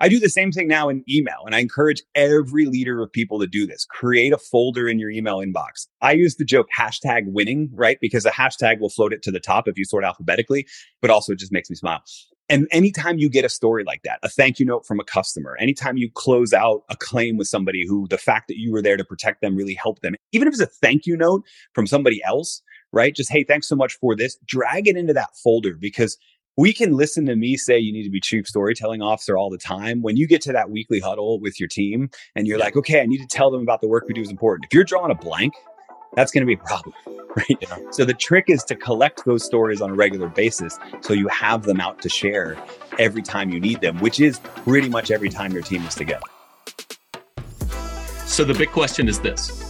I do the same thing now in email, and I encourage every leader of people to do this. Create a folder in your email inbox. I use the joke hashtag winning, right? Because a hashtag will float it to the top if you sort alphabetically, but also it just makes me smile. And anytime you get a story like that, a thank you note from a customer, anytime you close out a claim with somebody who the fact that you were there to protect them really helped them, even if it's a thank you note from somebody else, right? Just, hey, thanks so much for this. Drag it into that folder because we can listen to me say you need to be chief storytelling officer all the time. When you get to that weekly huddle with your team and you're like, okay, I need to tell them about the work we do is important. If you're drawing a blank, that's going to be a problem, right? Yeah. So the trick is to collect those stories on a regular basis so you have them out to share every time you need them, which is pretty much every time your team is together. So the big question is this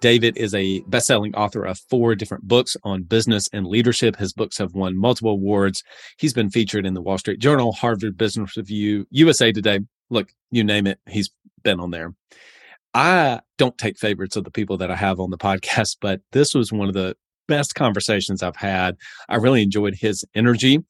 David is a best-selling author of four different books on business and leadership. His books have won multiple awards. He's been featured in the Wall Street Journal, Harvard Business Review, USA Today. Look, you name it, he's been on there. I don't take favorites of the people that I have on the podcast, but this was one of the best conversations I've had. I really enjoyed his energy.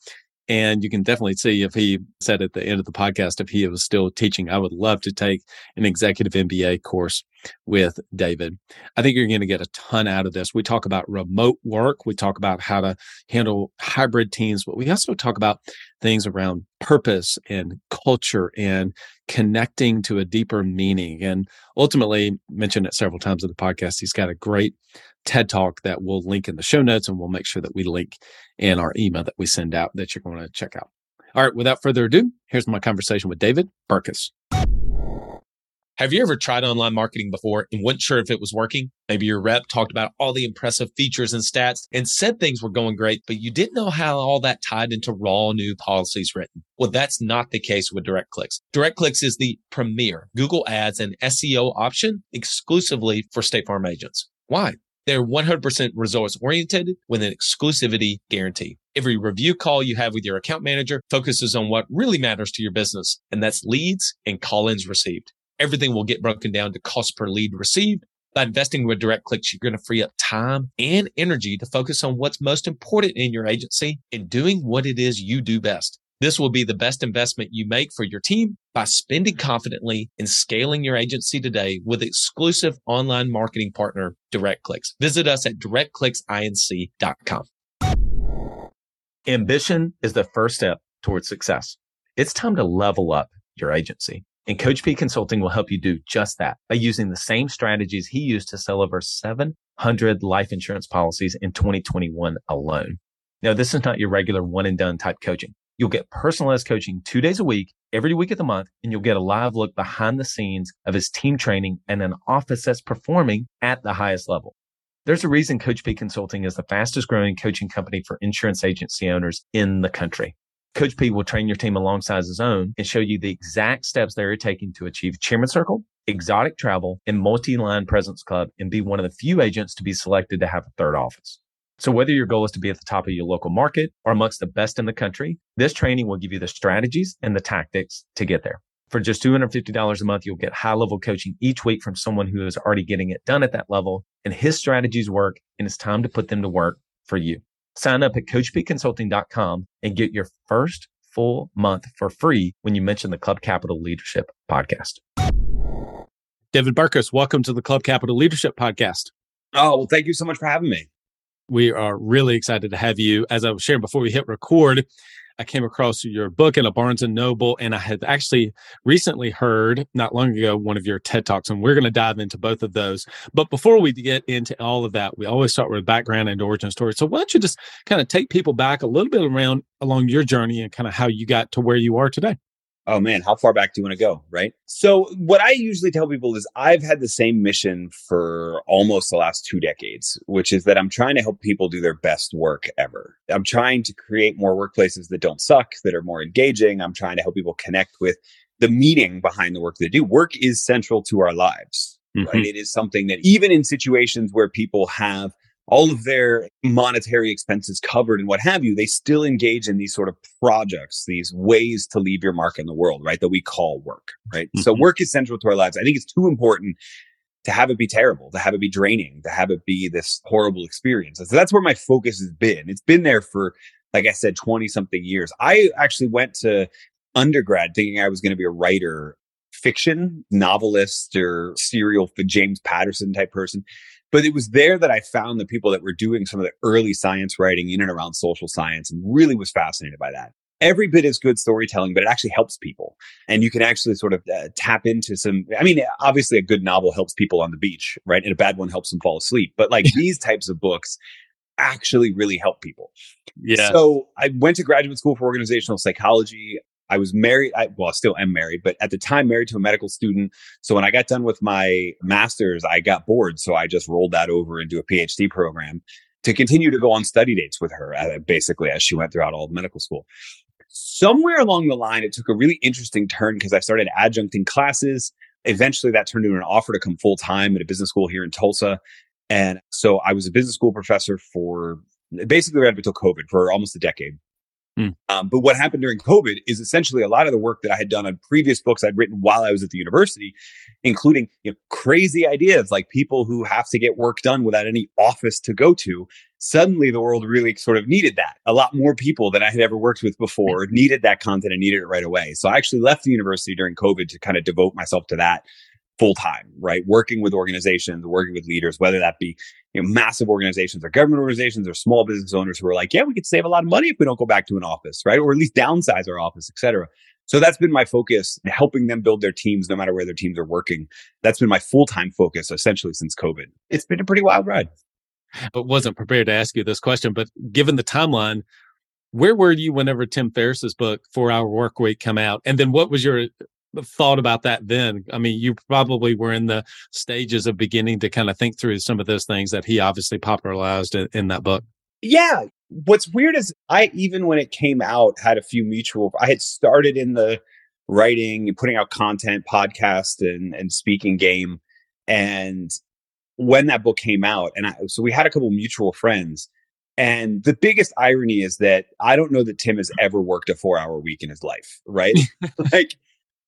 And you can definitely see if he said at the end of the podcast, if he was still teaching, I would love to take an executive MBA course with David. I think you're going to get a ton out of this. We talk about remote work. We talk about how to handle hybrid teams, but we also talk about things around purpose and culture and connecting to a deeper meaning. And ultimately, mentioned it several times in the podcast, he's got a great TED talk that we'll link in the show notes and we'll make sure that we link in our email that we send out that you're going to check out. All right, without further ado, here's my conversation with David Burkus. Have you ever tried online marketing before and weren't sure if it was working? Maybe your rep talked about all the impressive features and stats and said things were going great, but you didn't know how all that tied into raw new policies written. Well, that's not the case with DirectClicks. DirectClicks is the premier Google Ads and SEO option exclusively for State Farm agents. Why? They're 100% results oriented with an exclusivity guarantee. Every review call you have with your account manager focuses on what really matters to your business, and that's leads and call ins received everything will get broken down to cost per lead received. By investing with DirectClicks, you're going to free up time and energy to focus on what's most important in your agency and doing what it is you do best. This will be the best investment you make for your team by spending mm-hmm. confidently and scaling your agency today with exclusive online marketing partner, DirectClicks. Visit us at directclicksinc.com. Ambition is the first step towards success. It's time to level up your agency. And Coach P Consulting will help you do just that by using the same strategies he used to sell over 700 life insurance policies in 2021 alone. Now, this is not your regular one and done type coaching. You'll get personalized coaching two days a week, every week of the month, and you'll get a live look behind the scenes of his team training and an office that's performing at the highest level. There's a reason Coach P Consulting is the fastest growing coaching company for insurance agency owners in the country. Coach P will train your team alongside his own and show you the exact steps they're taking to achieve Chairman Circle, exotic travel, and multi-line presence club and be one of the few agents to be selected to have a third office. So whether your goal is to be at the top of your local market or amongst the best in the country, this training will give you the strategies and the tactics to get there. For just $250 a month, you'll get high level coaching each week from someone who is already getting it done at that level and his strategies work and it's time to put them to work for you. Sign up at coachpconsulting.com and get your first full month for free when you mention the Club Capital Leadership Podcast. David Burkus, welcome to the Club Capital Leadership Podcast. Oh, well, thank you so much for having me. We are really excited to have you. As I was sharing before we hit record, I came across your book in a Barnes and Noble, and I had actually recently heard not long ago one of your TED Talks, and we're going to dive into both of those. But before we get into all of that, we always start with background and origin story. So why don't you just kind of take people back a little bit around along your journey and kind of how you got to where you are today? Oh man, how far back do you want to go? Right. So, what I usually tell people is I've had the same mission for almost the last two decades, which is that I'm trying to help people do their best work ever. I'm trying to create more workplaces that don't suck, that are more engaging. I'm trying to help people connect with the meaning behind the work they do. Work is central to our lives, mm-hmm. right? It is something that even in situations where people have all of their monetary expenses covered and what have you, they still engage in these sort of projects, these ways to leave your mark in the world, right? That we call work, right? Mm-hmm. So work is central to our lives. I think it's too important to have it be terrible, to have it be draining, to have it be this horrible experience. So that's where my focus has been. It's been there for, like I said, 20 something years. I actually went to undergrad thinking I was going to be a writer, fiction novelist or serial James Patterson type person. But it was there that I found the people that were doing some of the early science writing in and around social science and really was fascinated by that. Every bit is good storytelling, but it actually helps people. And you can actually sort of uh, tap into some, I mean, obviously a good novel helps people on the beach, right? And a bad one helps them fall asleep. But like these types of books actually really help people. Yeah. So I went to graduate school for organizational psychology. I was married. I, well, I still am married, but at the time married to a medical student. So when I got done with my master's, I got bored. So I just rolled that over into a PhD program to continue to go on study dates with her, uh, basically, as she went throughout all of medical school. Somewhere along the line, it took a really interesting turn because I started adjuncting classes. Eventually, that turned into an offer to come full time at a business school here in Tulsa. And so I was a business school professor for basically right up until COVID for almost a decade. Mm. Um, but what happened during COVID is essentially a lot of the work that I had done on previous books I'd written while I was at the university, including you know, crazy ideas like people who have to get work done without any office to go to. Suddenly, the world really sort of needed that. A lot more people than I had ever worked with before needed that content and needed it right away. So I actually left the university during COVID to kind of devote myself to that full time, right? Working with organizations, working with leaders, whether that be you know, massive organizations or government organizations or small business owners who are like, yeah, we could save a lot of money if we don't go back to an office, right? Or at least downsize our office, et cetera. So that's been my focus, helping them build their teams, no matter where their teams are working. That's been my full time focus essentially since COVID. It's been a pretty wild ride. But wasn't prepared to ask you this question, but given the timeline, where were you whenever Tim Ferriss's book, Four Hour Work Week, come out? And then what was your thought about that then? I mean, you probably were in the stages of beginning to kind of think through some of those things that he obviously popularized in, in that book. Yeah. What's weird is I, even when it came out, had a few mutual, I had started in the writing and putting out content, podcast and, and speaking game. And when that book came out, and I, so we had a couple mutual friends. And the biggest irony is that I don't know that Tim has ever worked a four hour week in his life, right? like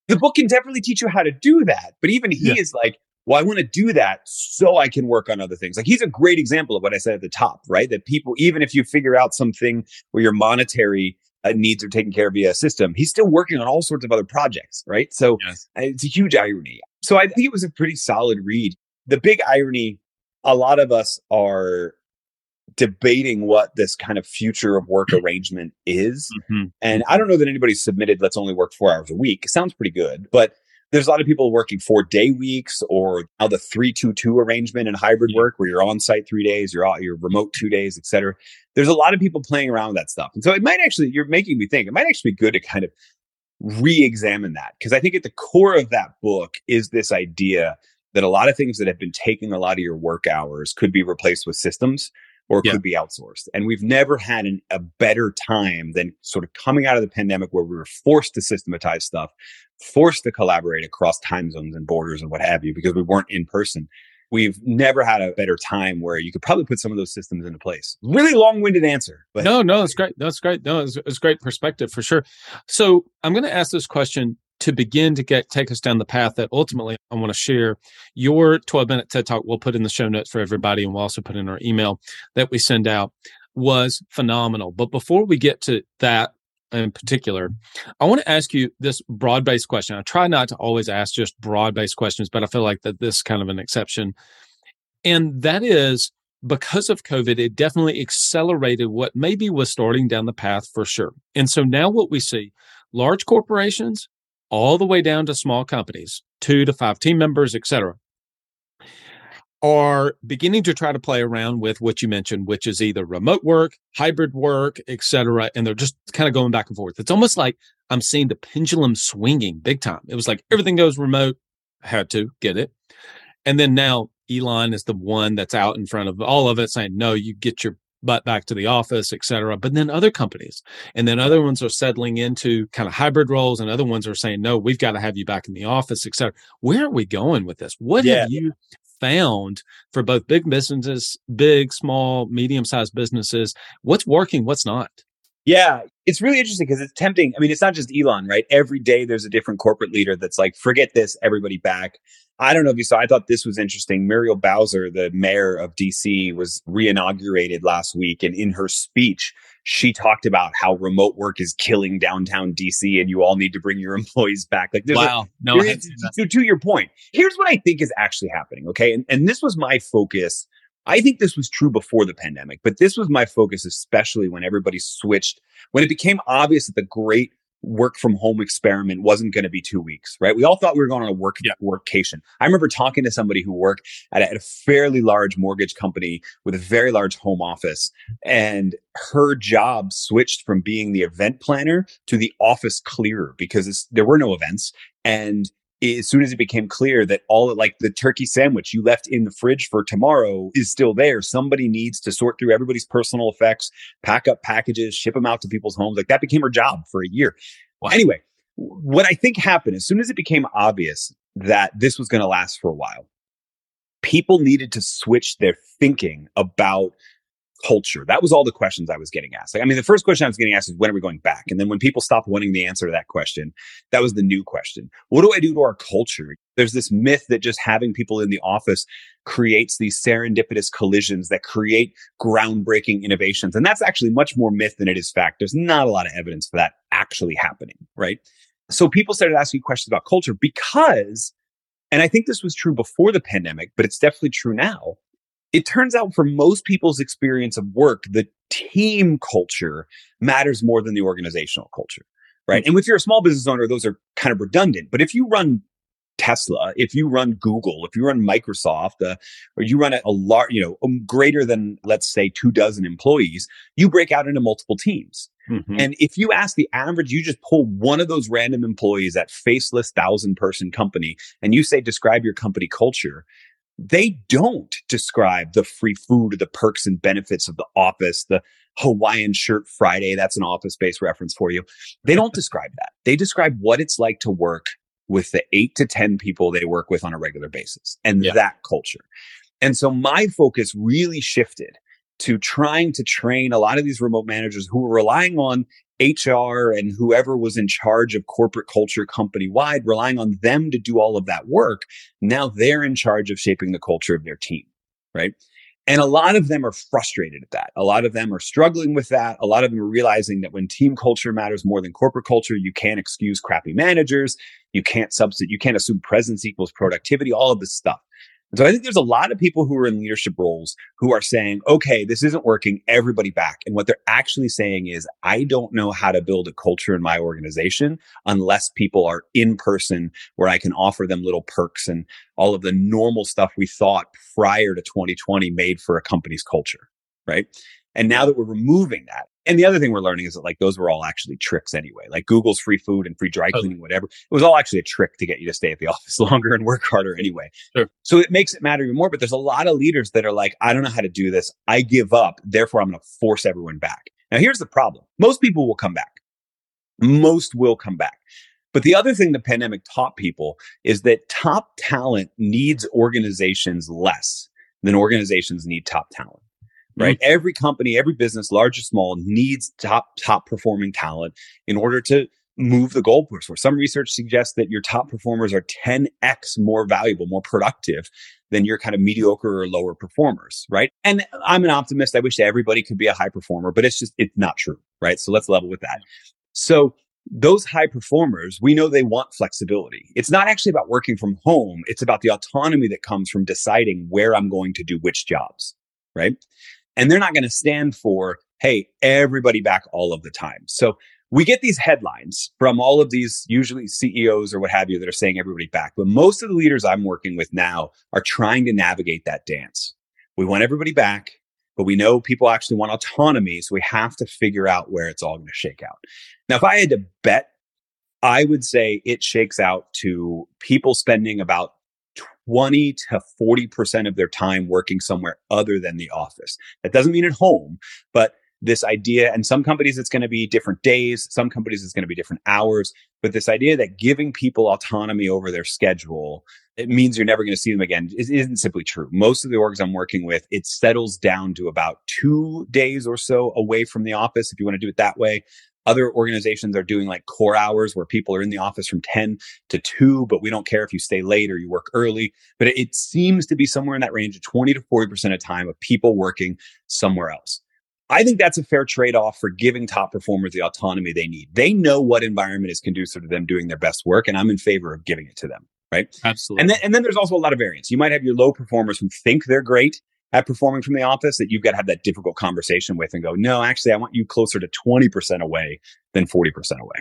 the book can definitely teach you how to do that. But even he yeah. is like, well, I want to do that so I can work on other things. Like he's a great example of what I said at the top, right? That people, even if you figure out something where your monetary uh, needs are taken care of via a system, he's still working on all sorts of other projects, right? So yes. Uh, it's a huge irony. So I think it was a pretty solid read. The big irony, a lot of us are debating what this kind of future of work arrangement is. Mm-hmm. And I don't know that anybody submitted, let's only work four hours a week. It sounds pretty good, but there's a lot of people working four day weeks or now the three two two arrangement in hybrid work where you're on site three days, you're out, you're remote two days, etc. There's a lot of people playing around with that stuff. And so it might actually, you're making me think, it might actually be good to kind of re-examine that. Because I think at the core of that book is this idea that a lot of things that have been taking a lot of your work hours could be replaced with systems or yeah. could be outsourced. And we've never had an, a better time than sort of coming out of the pandemic where we were forced to systematize stuff, forced to collaborate across time zones and borders and what have you, because we weren't in person. We've never had a better time where you could probably put some of those systems into place. Really long-winded answer, but no, no, it's great. That's great. No, it's, it's great perspective for sure. So I'm going to ask this question to begin to get take us down the path that ultimately I want to share your 12 minute TED talk we'll put in the show notes for everybody and we'll also put in our email that we send out was phenomenal. But before we get to that in particular, I want to ask you this broad based question. I try not to always ask just broad based questions, but I feel like that this is kind of an exception. And that is because of COVID, it definitely accelerated what maybe was starting down the path for sure. And so now what we see large corporations, all the way down to small companies, two to five team members, etc., are beginning to try to play around with what you mentioned, which is either remote work, hybrid work, etc., and they're just kind of going back and forth. It's almost like I'm seeing the pendulum swinging big time. It was like everything goes remote. Had to get it. And then now Elon is the one that's out in front of all of it saying, no, you get your butt back to the office, et cetera. But then other companies, and then other ones are settling into kind of hybrid roles, and other ones are saying, no, we've got to have you back in the office, et cetera. Where are we going with this? What yeah. have you found for both big businesses, big, small, medium sized businesses? What's working? What's not? Yeah, it's really interesting because it's tempting. I mean, it's not just Elon, right? Every day there's a different corporate leader that's like, forget this, everybody back. I don't know if you saw, I thought this was interesting. Muriel Bowser, the mayor of DC, was reinaugurated last week. And in her speech, she talked about how remote work is killing downtown DC and you all need to bring your employees back. Like, wow. A, no, to, to your point, here's what I think is actually happening. Okay. And, and this was my focus I think this was true before the pandemic, but this was my focus, especially when everybody switched, when it became obvious that the great work from home experiment wasn't going to be two weeks, right? We all thought we were going on a work yeah. workcation. I remember talking to somebody who worked at a, at a fairly large mortgage company with a very large home office, and her job switched from being the event planner to the office clearer because there were no events, and as soon as it became clear that all like the turkey sandwich you left in the fridge for tomorrow is still there, somebody needs to sort through everybody's personal effects, pack up packages, ship them out to people's homes. Like that became her job for a year. Wow. Anyway, what I think happened as soon as it became obvious that this was going to last for a while, people needed to switch their thinking about culture? That was all the questions I was getting asked. Like, I mean, the first question I was getting asked is when are we going back? And then when people stopped wanting the answer to that question, that was the new question. What do I do to our culture? There's this myth that just having people in the office creates these serendipitous collisions that create groundbreaking innovations. And that's actually much more myth than it is fact. There's not a lot of evidence for that actually happening, right? So people started asking questions about culture because, and I think this was true before the pandemic, but it's definitely true now it turns out for most people's experience of work, the team culture matters more than the organizational culture, right? Mm-hmm. And if you're a small business owner, those are kind of redundant. But if you run Tesla, if you run Google, if you run Microsoft, uh, or you run a, a large, you know, um, greater than let's say two dozen employees, you break out into multiple teams. Mm-hmm. And if you ask the average, you just pull one of those random employees at faceless thousand person company and you say, describe your company culture they don't describe the free food the perks and benefits of the office, the Hawaiian shirt Friday. That's an office based reference for you. They don't describe that. They describe what it's like to work with the eight to 10 people they work with on a regular basis and yeah. that culture. And so my focus really shifted to trying to train a lot of these remote managers who were relying on HR and whoever was in charge of corporate culture company wide, relying on them to do all of that work. Now they're in charge of shaping the culture of their team, right? And a lot of them are frustrated at that. A lot of them are struggling with that. A lot of them are realizing that when team culture matters more than corporate culture, you can't excuse crappy managers. You can't substitute, you can't assume presence equals productivity, all of this stuff. And so I think there's a lot of people who are in leadership roles who are saying, okay, this isn't working, everybody back. And what they're actually saying is, I don't know how to build a culture in my organization unless people are in person where I can offer them little perks and all of the normal stuff we thought prior to 2020 made for a company's culture. Right. And now that we're removing that, and the other thing we're learning is that like those were all actually tricks anyway. Like Google's free food and free dry cleaning, whatever. It was all actually a trick to get you to stay at the office longer and work harder anyway. Sure. So it makes it matter even more. But there's a lot of leaders that are like, I don't know how to do this. I give up. Therefore, I'm going to force everyone back. Now, here's the problem. Most people will come back. Most will come back. But the other thing the pandemic taught people is that top talent needs organizations less than organizations need top talent right? Mm-hmm. Every company, every business, large or small, needs top top performing talent in order to move the goalpost. Some research suggests that your top performers are 10x more valuable, more productive than your kind of mediocre or lower performers, right? And I'm an optimist. I wish everybody could be a high performer, but it's just it's not true, right? So let's level with that. So those high performers, we know they want flexibility. It's not actually about working from home. It's about the autonomy that comes from deciding where I'm going to do which jobs, right? And they're not going to stand for, hey, everybody back all of the time. So we get these headlines from all of these usually CEOs or what have you that are saying everybody back. But most of the leaders I'm working with now are trying to navigate that dance. We want everybody back, but we know people actually want autonomy. So we have to figure out where it's all going to shake out. Now, if I had to bet I would say it shakes out to people spending about 20 to 40% of their time working somewhere other than the office. That doesn't mean at home, but this idea, and some companies it's going to be different days, some companies it's going to be different hours, but this idea that giving people autonomy over their schedule, it means you're never going to see them again, is, isn't simply true. Most of the orgs I'm working with, it settles down to about two days or so away from the office if you want to do it that way. Other organizations are doing like core hours where people are in the office from 10 to 2, but we don't care if you stay late or you work early. But it, seems to be somewhere in that range of 20 to 40% of time of people working somewhere else. I think that's a fair trade off for giving top performers the autonomy they need. They know what environment is conducive to them doing their best work, and I'm in favor of giving it to them. Right. Absolutely. And then, and then there's also a lot of variance. You might have your low performers who think they're great at performing from the office that you've got to have that difficult conversation with and go, no, actually, I want you closer to 20% away than 40% away.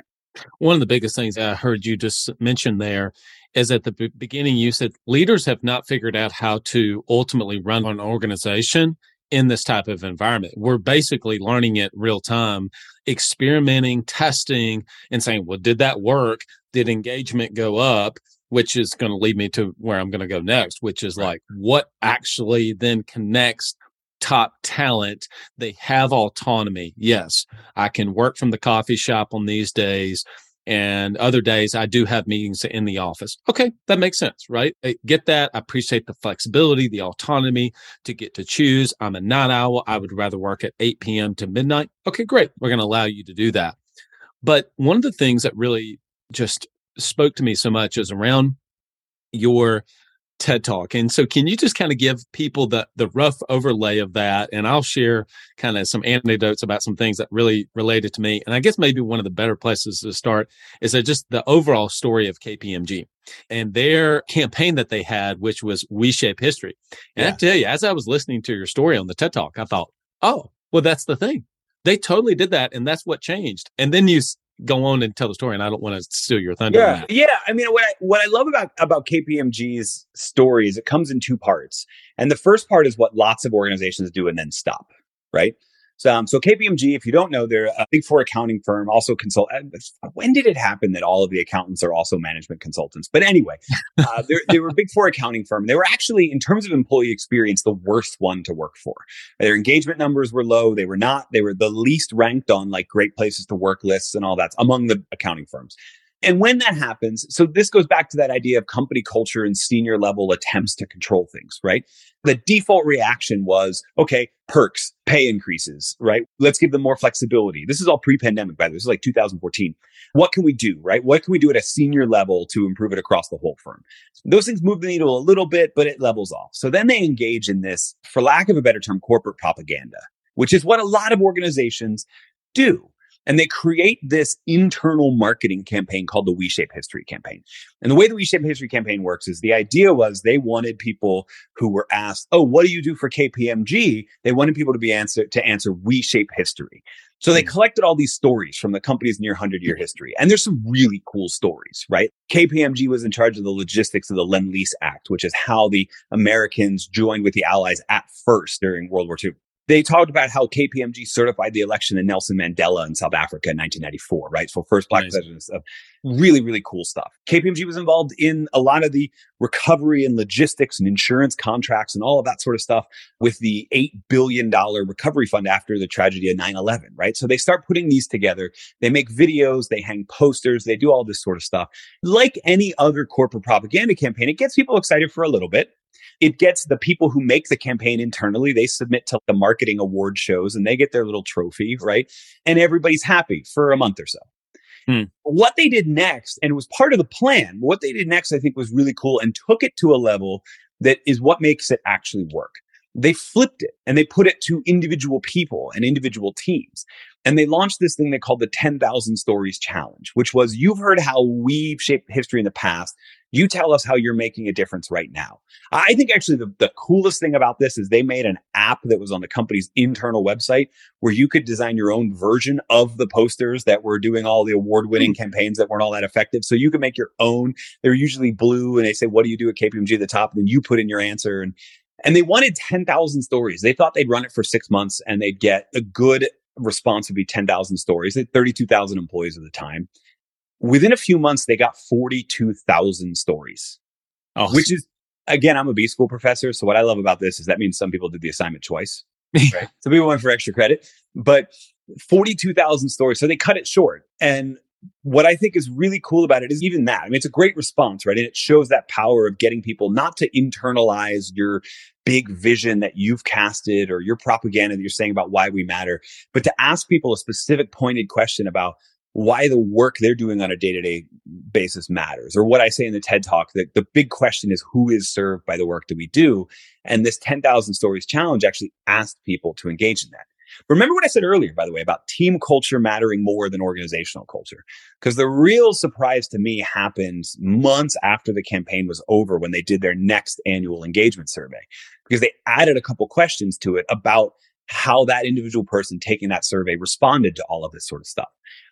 One of the biggest things I heard you just mention there is at the b- beginning, you said leaders have not figured out how to ultimately run an organization in this type of environment. We're basically learning it real time, experimenting, testing, and saying, well, did that work? Did engagement go up? Which is going to lead me to where I'm going to go next, which is like what actually then connects top talent. They have autonomy. Yes, I can work from the coffee shop on these days and other days I do have meetings in the office. Okay, that makes sense, right? I get that. I appreciate the flexibility, the autonomy to get to choose. I'm a night owl. I would rather work at 8 p.m. to midnight. Okay, great. We're going to allow you to do that. But one of the things that really just spoke to me so much is around your TED Talk. And so can you just kind of give people the the rough overlay of that and I'll share kind of some anecdotes about some things that really related to me. And I guess maybe one of the better places to start is that just the overall story of KPMG and their campaign that they had which was We Shape History. And yeah. I tell you as I was listening to your story on the TED Talk, I thought, "Oh, well that's the thing. They totally did that and that's what changed." And then you go on and tell the story and i don't want to steal your thunder yeah yeah i mean what I, what I love about about kpmg's story is it comes in two parts and the first part is what lots of organizations do and then stop right so, um, so KPMG, if you don't know, they're a big four accounting firm, also consult. When did it happen that all of the accountants are also management consultants? But anyway, uh, they were a big four accounting firm. They were actually, in terms of employee experience, the worst one to work for. Their engagement numbers were low. They were not, they were the least ranked on like great places to work lists and all that among the accounting firms. And when that happens, so this goes back to that idea of company culture and senior level attempts to control things, right? The default reaction was, okay, perks, pay increases, right? Let's give them more flexibility. This is all pre-pandemic, by the way. This is like 2014. What can we do, right? What can we do at a senior level to improve it across the whole firm? Those things move the needle a little bit, but it levels off. So then they engage in this, for lack of a better term, corporate propaganda, which is what a lot of organizations do and they create this internal marketing campaign called the We Shape History campaign. And the way the We Shape History campaign works is the idea was they wanted people who were asked, "Oh, what do you do for KPMG?" They wanted people to be answer to answer We Shape History. So they hmm. collected all these stories from the company's near 100 year history. And there's some really cool stories, right? KPMG was in charge of the logistics of the Lend Lease Act, which is how the Americans joined with the Allies at first during World War II. They talked about how KPMG certified the election of Nelson Mandela in South Africa in 1994, right? So first black nice. president stuff. Really, really cool stuff. KPMG was involved in a lot of the recovery and logistics and insurance contracts and all of that sort of stuff with the $8 billion recovery fund after the tragedy of 9-11, right? So they start putting these together. They make videos, they hang posters, they do all this sort of stuff. Like any other corporate propaganda campaign, it gets people excited for a little bit it gets the people who make the campaign internally, they submit to the marketing award shows and they get their little trophy, right? And everybody's happy for a month or so. Hmm. What they did next, and it was part of the plan, what they did next, I think was really cool and took it to a level that is what makes it actually work. They flipped it and they put it to individual people and individual teams. And they launched this thing they called the 10,000 Stories Challenge, which was you've heard how we've shaped history in the past. You tell us how you're making a difference right now. I think actually the, the coolest thing about this is they made an app that was on the company's internal website where you could design your own version of the posters that were doing all the award winning mm. campaigns that weren't all that effective. So you can make your own. They're usually blue and they say, what do you do at KPMG at the top? And then you put in your answer and and they wanted 10,000 stories. They thought they'd run it for six months and they'd get a good response would be 10,000 stories. They had 32,000 employees at the time. Within a few months, they got 42,000 stories, Oh, which is, again, I'm a B school professor. So what I love about this is that means some people did the assignment twice, right? Some people went for extra credit, but 42,000 stories. So they cut it short. And what I think is really cool about it is even that. I mean, it's a great response, right? And it shows that power of getting people not to internalize your big vision that you've casted or your propaganda that you're saying about why we matter, but to ask people a specific pointed question about why the work they're doing on a day-to-day basis matters or what i say in the ted talk that the big question is who is served by the work that we do and this 10000 stories challenge actually asked people to engage in that remember what i said earlier by the way about team culture mattering more than organizational culture? Because the real surprise to me happened months after the campaign was over when they did their next annual engagement survey because they added a couple questions to it about how that individual person taking that survey responded to all of this sort of stuff.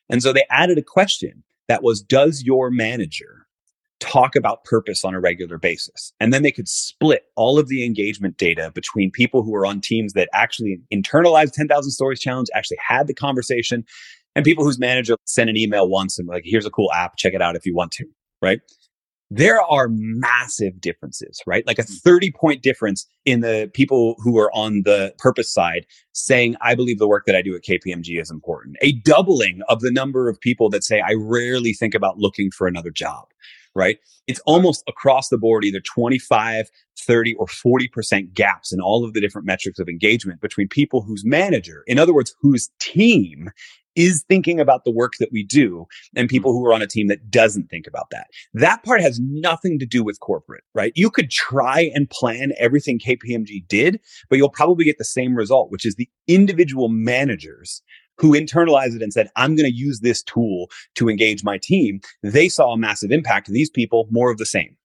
And so they added a question that was, does your manager talk about purpose on a regular basis? And then they could split all of the engagement data between people who are on teams that actually internalized 10,000 stories challenge, actually had the conversation and people whose manager sent an email once and like, here's a cool app, check it out if you want to, right? there are massive differences, right? Like a mm. 30 point difference in the people who are on the purpose side saying, I believe the work that I do at KPMG is important. A doubling of the number of people that say, I rarely think about looking for another job, right? It's almost across the board, either 25, 30, or 40% gaps in all of the different metrics of engagement between people whose manager, in other words, whose team is thinking about the work that we do and people who are on a team that doesn't think about that. That part has nothing to do with corporate, right? You could try and plan everything KPMG did, but you'll probably get the same result, which is the individual managers who internalized it and said, I'm going to use this tool to engage my team. They saw a massive impact. These people, more of the same.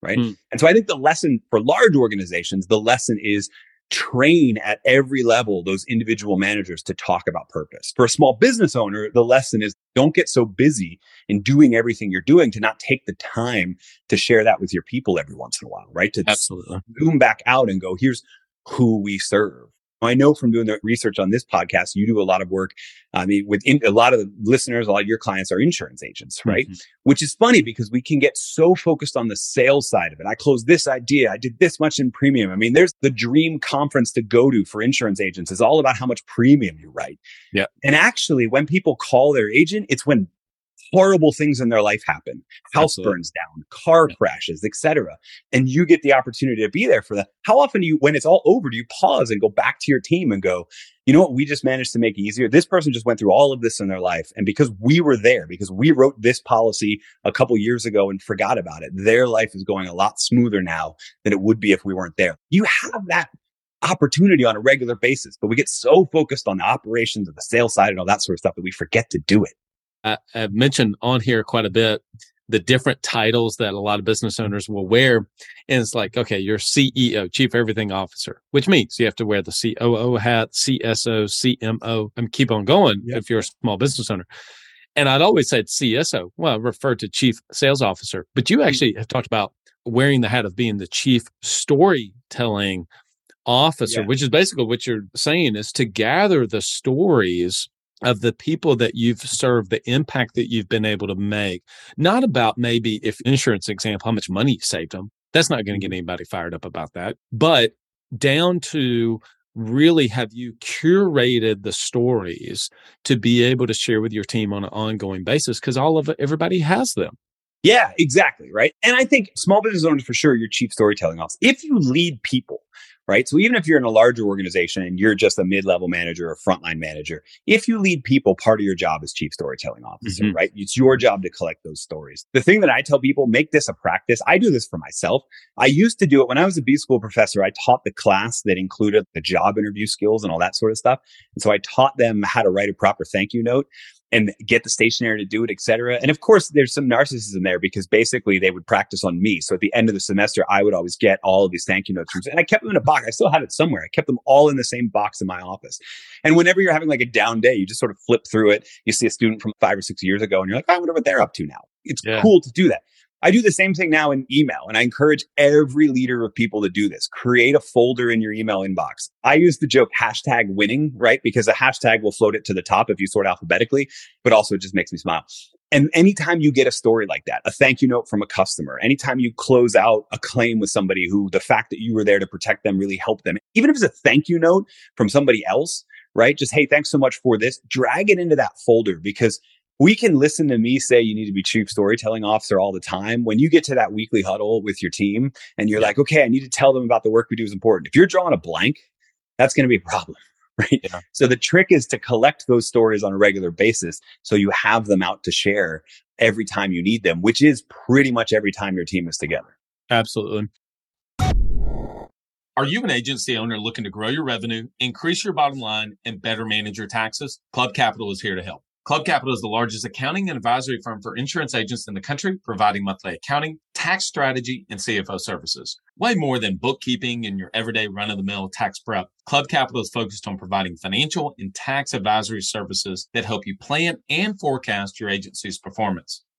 Right. Mm. And so I think the lesson for large organizations, the lesson is train at every level those individual managers to talk about purpose. For a small business owner, the lesson is don't get so busy in doing everything you're doing to not take the time to share that with your people every once in a while, right? To Absolutely. zoom back out and go, here's who we serve. I know from doing the research on this podcast, you do a lot of work. I mean, with in, a lot of the listeners, a lot of your clients are insurance agents, right? Mm-hmm. Which is funny because we can get so focused on the sales side of it. I closed this idea. I did this much in premium. I mean, there's the dream conference to go to for insurance agents is all about how much premium you write. Yeah. And actually, when people call their agent, it's when horrible things in their life happen. House Absolutely. burns down car crashes etc and you get the opportunity to be there for that how often do you when it's all over do you pause and go back to your team and go you know what? We just managed to make it easier. This person just went through all of this in their life and because we were there because we wrote this policy a couple years ago and forgot about it their life is going a lot smoother now than it would be if we weren't there. You have that opportunity on a regular basis but we get so focused on the operations of the sales side and all that sort of stuff that we forget to do it I, have mentioned on here quite a bit the different titles that a lot of business owners will wear. And it's like, okay, you're CEO, Chief Everything Officer, which means you have to wear the COO hat, CSO, CMO, and keep on going yep. if you're a small business owner. And I'd always said CSO, well, refer to Chief Sales Officer, but you mm. actually have talked about wearing the hat of being the Chief Storytelling Officer, yeah. which is basically what you're saying is to gather the stories of the people that you've served, the impact that you've been able to make, not about maybe if insurance example, how much money you saved them. That's not going to get mm-hmm. anybody fired up about that. But down to really have you curated the stories to be able to share with your team on an ongoing basis because all of it, everybody has them. Yeah, exactly. Right. And I think small business owners for sure, your chief storytelling officer. If you lead people, right? So even if you're in a larger organization and you're just a mid-level manager or frontline manager, if you lead people, part of your job is chief storytelling officer, mm-hmm. right? It's your job to collect those stories. The thing that I tell people, make this a practice. I do this for myself. I used to do it when I was a B school professor. I taught the class that included the job interview skills and all that sort of stuff. And so I taught them how to write a proper thank you note and get the stationery to do it, etc. And of course, there's some narcissism there because basically they would practice on me. So at the end of the semester, I would always get all of these thank you notes and I kept them in a box. I still had it somewhere. I kept them all in the same box in my office. And whenever you're having like a down day, you just sort of flip through it. You see a student from five or six years ago, and you're like, oh, I wonder what they're up to now. It's yeah. cool to do that. I do the same thing now in email, and I encourage every leader of people to do this. Create a folder in your email inbox. I use the joke hashtag winning, right? Because a hashtag will float it to the top if you sort alphabetically, but also it just makes me smile. And anytime you get a story like that, a thank you note from a customer, anytime you close out a claim with somebody who the fact that you were there to protect them really helped them, even if it's a thank you note from somebody else, right? Just, hey, thanks so much for this. Drag it into that folder because we can listen to me say you need to be chief storytelling officer all the time. When you get to that weekly huddle with your team and you're yeah. like, okay, I need to tell them about the work we do is important. If you're drawing a blank, that's going to be a problem. right? Yeah. So the trick is to collect those stories on a regular basis so you have them out to share every time you need them, which is pretty much every time your team is together. Absolutely. Are you an agency owner looking to grow your revenue, increase your bottom line, and better manage your taxes? Club Capital is here to help. Club Capital is the largest accounting and advisory firm for insurance agents in the country, providing monthly accounting, tax strategy, and CFO services. Way more than bookkeeping and your everyday run of the mill tax prep. Club Capital is focused on providing financial and tax advisory services that help you plan and forecast your agency's performance.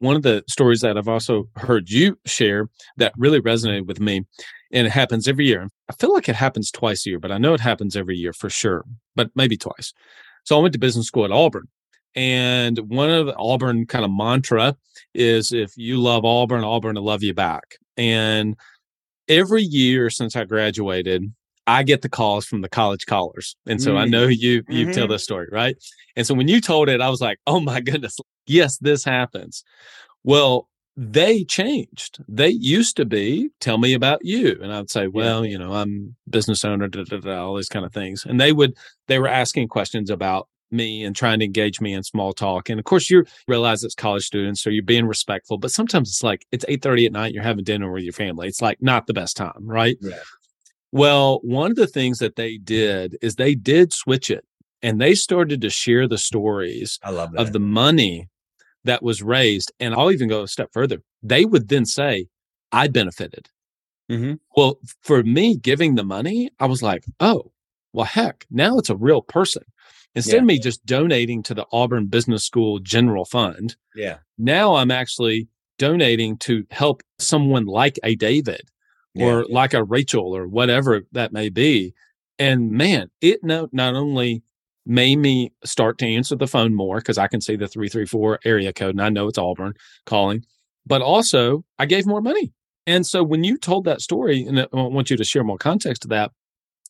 One of the stories that I've also heard you share that really resonated with me, and it happens every year. I feel like it happens twice a year, but I know it happens every year for sure, but maybe twice. So I went to business school at Auburn. And one of the Auburn kind of mantra is if you love Auburn, Auburn will love you back. And every year since I graduated, I get the calls from the college callers. And so mm. I know you you mm-hmm. tell this story, right? And so when you told it, I was like, oh my goodness, yes, this happens. Well, they changed. They used to be, tell me about you. And I'd say, well, you know, I'm business owner, da, da, da, all these kind of things. And they would, they were asking questions about me and trying to engage me in small talk. And of course, you realize it's college students, so you're being respectful. But sometimes it's like it's eight thirty at night, you're having dinner with your family. It's like not the best time, right? Yeah. Well, one of the things that they did is they did switch it, and they started to share the stories I love of the money that was raised. And I'll even go a step further. They would then say, I benefited. Mm-hmm. Well, for me giving the money, I was like, oh, well, heck, now it's a real person. Instead yeah. of me just donating to the Auburn Business School General Fund, yeah. Now I'm actually donating to help someone like a David yeah. or like a Rachel or whatever that may be. And man, it not, not only made me start to answer the phone more because I can see the 334 area code and I know it's Auburn calling, but also I gave more money. And so when you told that story, and I want you to share more context to that,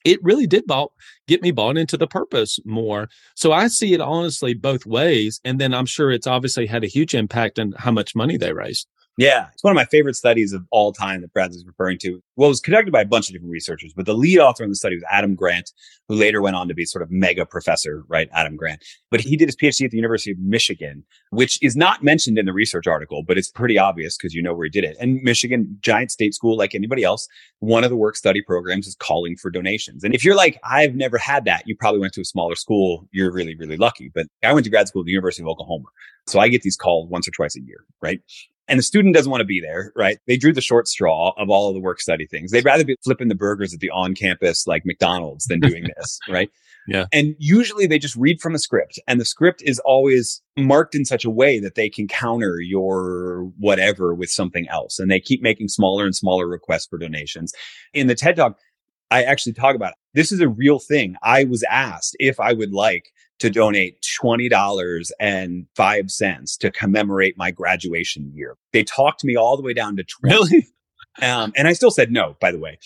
it really did bought, get me bought into the purpose more. So I see it honestly both ways. And then I'm sure it's obviously had a huge impact on how much money they raised. Yeah, it's one of my favorite studies of all time that Bradley's referring to. Well, it was conducted by a bunch of different researchers, but the lead author in the study was Adam Grant, who later went on to be sort of mega professor, right? Adam Grant. But he did his PhD at the University of Michigan, which is not mentioned in the research article, but it's pretty obvious because you know where he did it. And Michigan, giant state school like anybody else, one of the work study programs is calling for donations. And if you're like, I've never had that, you probably went to a smaller school. You're really, really lucky. But I went to grad school at the University of Oklahoma. So I get these calls once or twice a year, right? And the student doesn't want to be there, right? They drew the short straw of all of the work study things. They'd rather be flipping the burgers at the on campus like McDonald's than doing this, right? Yeah. And usually they just read from a script and the script is always marked in such a way that they can counter your whatever with something else. And they keep making smaller and smaller requests for donations. In the TED talk, I actually talk about. This is a real thing. I was asked if I would like to donate $20 and five cents to commemorate my graduation year. They talked me all the way down to 20. Really? Um, and I still said no, by the way.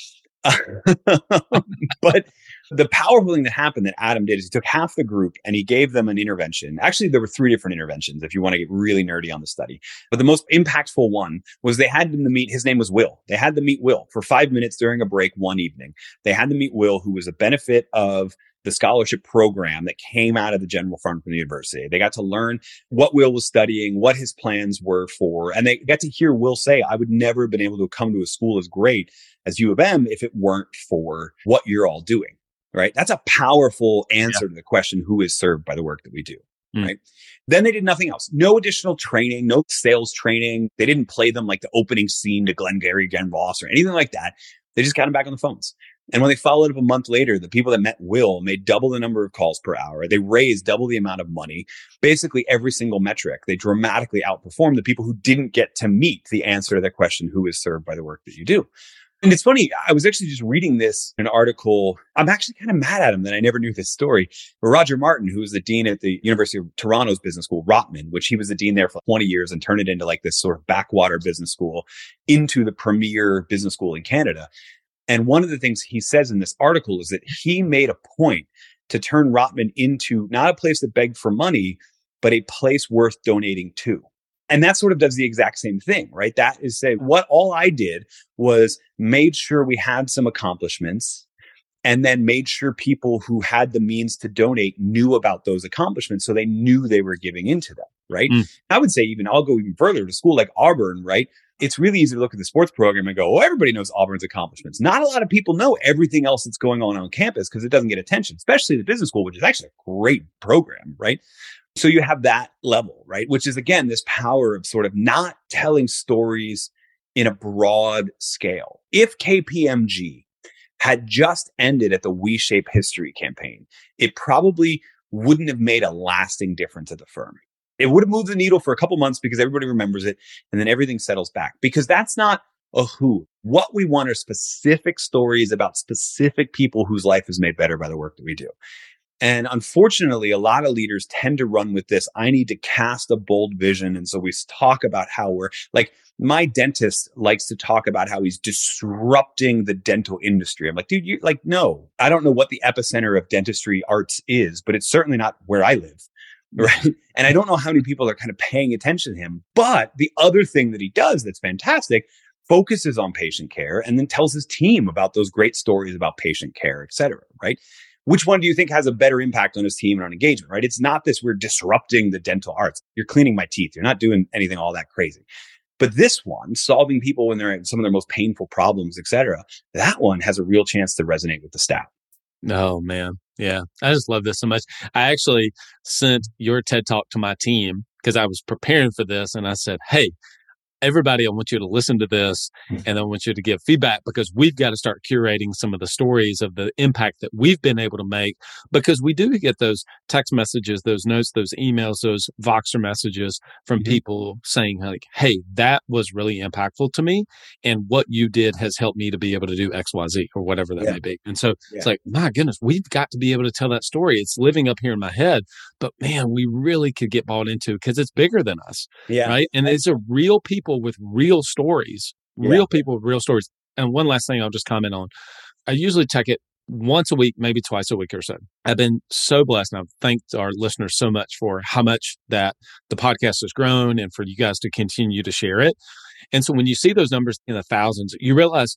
but the powerful thing that happened that Adam did is he took half the group and he gave them an intervention. Actually, there were three different interventions if you want to get really nerdy on the study. But the most impactful one was they had them to meet, his name was Will. They had to meet Will for five minutes during a break one evening. They had to meet Will, who was a benefit of the scholarship program that came out of the general fund from the university. They got to learn what Will was studying, what his plans were for, and they got to hear Will say, I would never have been able to come to a school as great as U of M if it weren't for what you're all doing. Right. That's a powerful answer yeah. to the question, who is served by the work that we do. Mm. Right. Then they did nothing else. No additional training, no sales training. They didn't play them like the opening scene to Glengarry Glen Ross or anything like that. They just got them back on the phones. And when they followed up a month later, the people that met Will made double the number of calls per hour. They raised double the amount of money. Basically, every single metric, they dramatically outperformed the people who didn't get to meet the answer to that question who is served by the work that you do? And it's funny, I was actually just reading this an article. I'm actually kind of mad at him that I never knew this story. But Roger Martin, who was the dean at the University of Toronto's business school, Rotman, which he was the dean there for 20 years and turned it into like this sort of backwater business school into the premier business school in Canada. And one of the things he says in this article is that he made a point to turn Rotman into not a place that begged for money, but a place worth donating to. And that sort of does the exact same thing, right? That is say what all I did was made sure we had some accomplishments and then made sure people who had the means to donate knew about those accomplishments so they knew they were giving into them, right? Mm. I would say even I'll go even further to school like Auburn, right? it's really easy to look at the sports program and go, oh, everybody knows Auburn's accomplishments. Not a lot of people know everything else that's going on on campus because it doesn't get attention, especially the business school, which is actually a great program, right? So you have that level, right? Which is again, this power of sort of not telling stories in a broad scale. If KPMG had just ended at the We Shape History campaign, it probably wouldn't have made a lasting difference at the firm. It would have moved the needle for a couple months because everybody remembers it and then everything settles back because that's not a who. What we want are specific stories about specific people whose life is made better by the work that we do. And unfortunately, a lot of leaders tend to run with this. I need to cast a bold vision. And so we talk about how we're like, my dentist likes to talk about how he's disrupting the dental industry. I'm like, dude, you like, no, I don't know what the epicenter of dentistry arts is, but it's certainly not where I live. Right. And I don't know how many people are kind of paying attention to him. But the other thing that he does that's fantastic focuses on patient care and then tells his team about those great stories about patient care, et cetera. Right. Which one do you think has a better impact on his team and on engagement? Right. It's not this we're disrupting the dental arts. You're cleaning my teeth. You're not doing anything all that crazy. But this one, solving people when they're in some of their most painful problems, et cetera, that one has a real chance to resonate with the staff. Oh man. Yeah. I just love this so much. I actually sent your TED talk to my team because I was preparing for this and I said, Hey, everybody, I want you to listen to this mm. and I want you to give feedback because we've got to start curating some of the stories of the impact that we've been able to make because we do get those text messages, those notes, those emails, those Voxer messages from mm-hmm. people saying like, Hey, that was really impactful to me. And what you did has helped me to be able to do X, Y, Z or whatever that yeah. may be. And so yeah. it's like, my goodness, we've got to be able to tell that story. It's living up here in my head, but man, we really could get bought into because it's bigger than us. Yeah. Right. And these are real people people with real stories, yeah. real people with real stories. And one last thing I'll just comment on. I usually check it once a week, maybe twice a week or so. I've been so blessed and I've thanked our listeners so much for how much that the podcast has grown and for you guys to continue to share it. And so when you see those numbers in the thousands, you realize,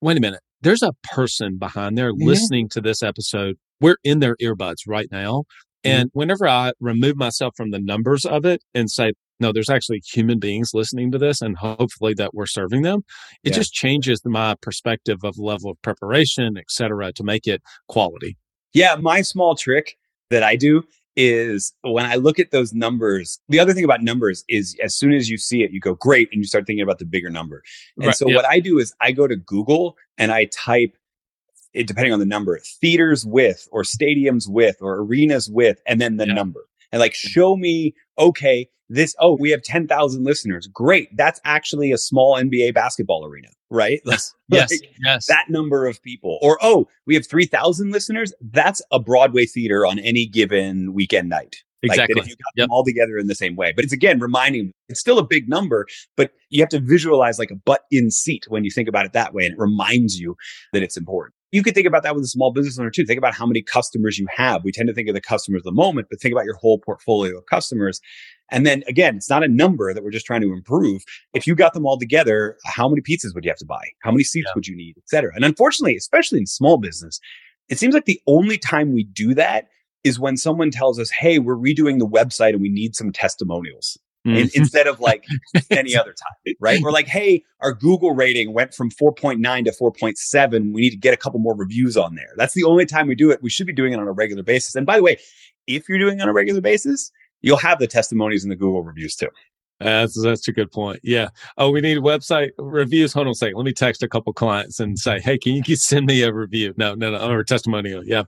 wait a minute, there's a person behind there mm-hmm. listening to this episode. We're in their earbuds right now. Mm-hmm. And whenever I remove myself from the numbers of it and say, no, there's actually human beings listening to this and hopefully that we're serving them. It yeah. just changes my perspective of level of preparation, et cetera, to make it quality. Yeah. My small trick that I do is when I look at those numbers, the other thing about numbers is as soon as you see it, you go great and you start thinking about the bigger number. And right, so yeah. what I do is I go to Google and I type it, depending on the number, theaters with or stadiums with or arenas with, and then the yeah. number and like mm. show me, okay, this, oh, we have 10,000 listeners. Great. That's actually a small NBA basketball arena, right? Yes. yes. yes. That number of people. Or, oh, we have 3,000 listeners. That's a Broadway theater on any given weekend night. Exactly. Like if you got yep. them all together in the same way. But it's again reminding it's still a big number, but you have to visualize like a butt in seat when you think about it that way. And it reminds you that it's important. You could think about that with a small business owner too. Think about how many customers you have. We tend to think of the customers of the moment, but think about your whole portfolio of customers. And then again, it's not a number that we're just trying to improve. If you got them all together, how many pizzas would you have to buy? How many seats yeah. would you need, et cetera? And unfortunately, especially in small business, It seems like the only time we do that is when someone tells us, Hey, we're redoing the website and we need some testimonials. Mm. instead of like any other time, right? We're like, hey, our Google rating went from 4.9 to 4.7. We need to get a couple more reviews on there. That's the only time we do it. We should be doing it on a regular basis. And by the way, if you're doing it on a regular basis, you'll have the testimonies and the Google reviews too. That's that's a good point. Yeah. Oh, we need website reviews. Hold on a second. Let me text a couple clients and say, "Hey, can you send me a review?" No, no, no, or testimonial. Yeah.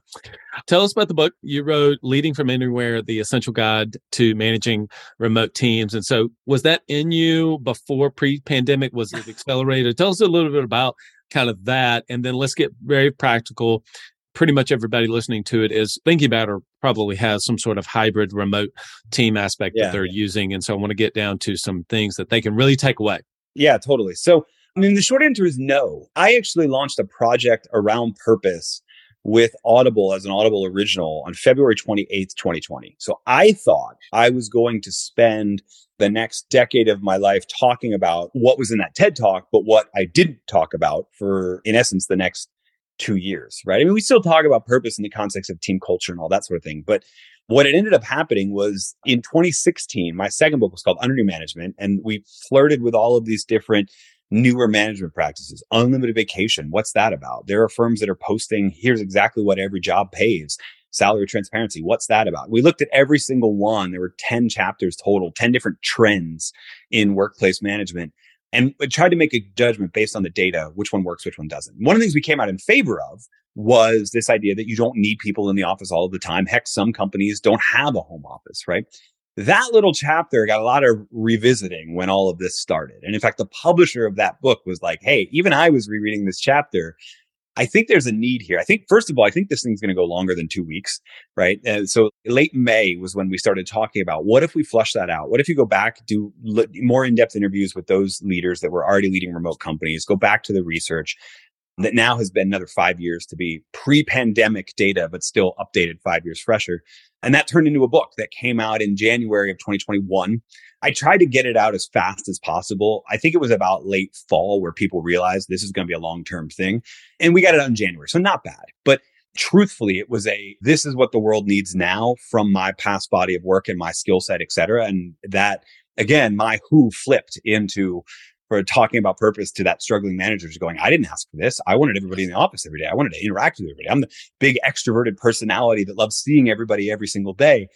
Tell us about the book you wrote, "Leading from Anywhere: The Essential Guide to Managing Remote Teams." And so, was that in you before pre-pandemic? Was it accelerated? Tell us a little bit about kind of that, and then let's get very practical pretty much everybody listening to it is thinking about or probably has some sort of hybrid remote team aspect yeah, that they're yeah. using. And so I want to get down to some things that they can really take away. Yeah, totally. So, I mean, the short answer is no. I actually launched a project around purpose with Audible as an Audible original on February 28th, 2020. So I thought I was going to spend the next decade of my life talking about what was in that TED talk, but what I didn't talk about for, in essence, the next two years, right? I mean, we still talk about purpose in the context of team culture and all that sort of thing. But what it ended up happening was in 2016, my second book was called Under New Management. And we flirted with all of these different newer management practices. Unlimited vacation. What's that about? There are firms that are posting, here's exactly what every job pays. Salary transparency. What's that about? We looked at every single one. There were 10 chapters total, 10 different trends in workplace management and tried to make a judgment based on the data, which one works, which one doesn't. One of the things we came out in favor of was this idea that you don't need people in the office all of the time. Heck, some companies don't have a home office, right? That little chapter got a lot of revisiting when all of this started. And in fact, the publisher of that book was like, Hey, even I was rereading this chapter I think there's a need here. I think, first of all, I think this thing's going to go longer than two weeks, right? And so late May was when we started talking about what if we flush that out? What if you go back, do more in depth interviews with those leaders that were already leading remote companies, go back to the research that now has been another five years to be pre pandemic data, but still updated five years fresher. And that turned into a book that came out in January of 2021. I tried to get it out as fast as possible. I think it was about late fall where people realized this is going to be a long term thing. And we got it out in January. So not bad. But truthfully, it was a this is what the world needs now from my past body of work and my skill set, et cetera. And that again, my who flipped into for talking about purpose to that struggling manager just going, I didn't ask for this. I wanted everybody in the office every day. I wanted to interact with everybody. I'm the big extroverted personality that loves seeing everybody every single day.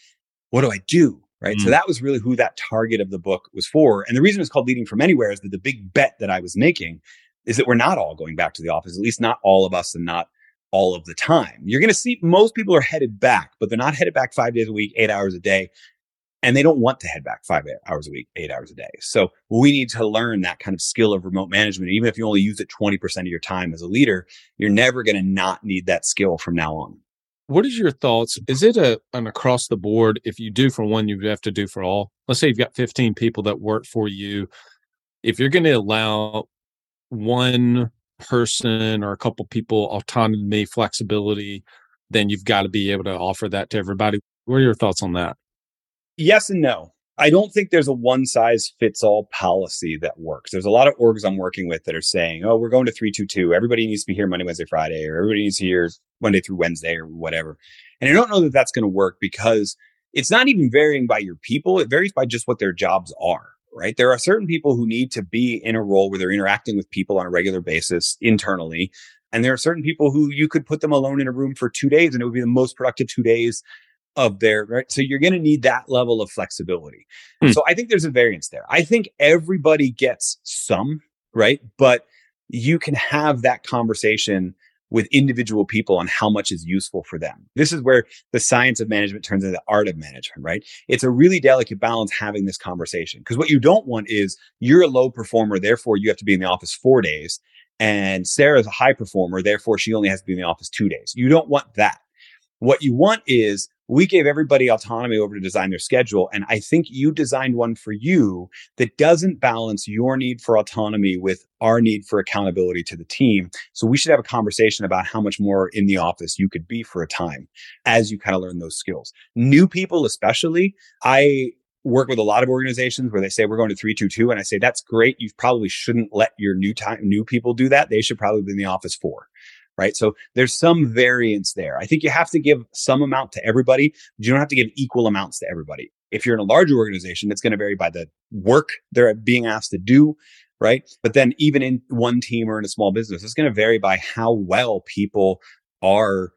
What do I do? Right? Mm. So that was really who that target of the book was for. And the reason it's called Leading from Anywhere is that the big bet that I was making is that we're not all going back to the office, at least not all of us and not all of the time. You're going to see most people are headed back, but they're not headed back five days a week, eight hours a day. And they don't want to head back five hours a week, eight hours a day. So we need to learn that kind of skill of remote management. Even if you only use it 20% of your time as a leader, you're never going to not need that skill from now on what is your thoughts? Is it a an across the board? If you do for one, you have to do for all. Let's say you've got 15 people that work for you. If you're going to allow one person or a couple people autonomy, flexibility, then you've got to be able to offer that to everybody. What are your thoughts on that? Yes and no. I don't think there's a one size fits all policy that works. There's a lot of orgs I'm working with that are saying, oh, we're going to 322. Everybody needs to be here Monday, Wednesday, Friday, or everybody needs to be here Monday through Wednesday or whatever. And I don't know that that's going to work because it's not even varying by your people. It varies by just what their jobs are, right? There are certain people who need to be in a role where they're interacting with people on a regular basis internally. And there are certain people who you could put them alone in a room for two days and it would be the most productive two days of their right. So you're going to need that level of flexibility. Hmm. So I think there's a variance there. I think everybody gets some, right? But you can have that conversation with individual people on how much is useful for them. This is where the science of management turns into the art of management, right? It's a really delicate balance having this conversation because what you don't want is you're a low performer, therefore you have to be in the office four days. And Sarah's a high performer, therefore she only has to be in the office two days. You don't want that. What you want is we gave everybody autonomy over to design their schedule. And I think you designed one for you that doesn't balance your need for autonomy with our need for accountability to the team. So we should have a conversation about how much more in the office you could be for a time as you kind of learn those skills. New people, especially, I work with a lot of organizations where they say we're going to 322 and I say that's great. You probably shouldn't let your new time new people do that. They should probably be in the office four right? So there's some variance there. I think you have to give some amount to everybody, but you don't have to give equal amounts to everybody. If you're in a larger organization, it's going to vary by the work they're being asked to do, right? But then even in one team or in a small business, it's going to vary by how well people are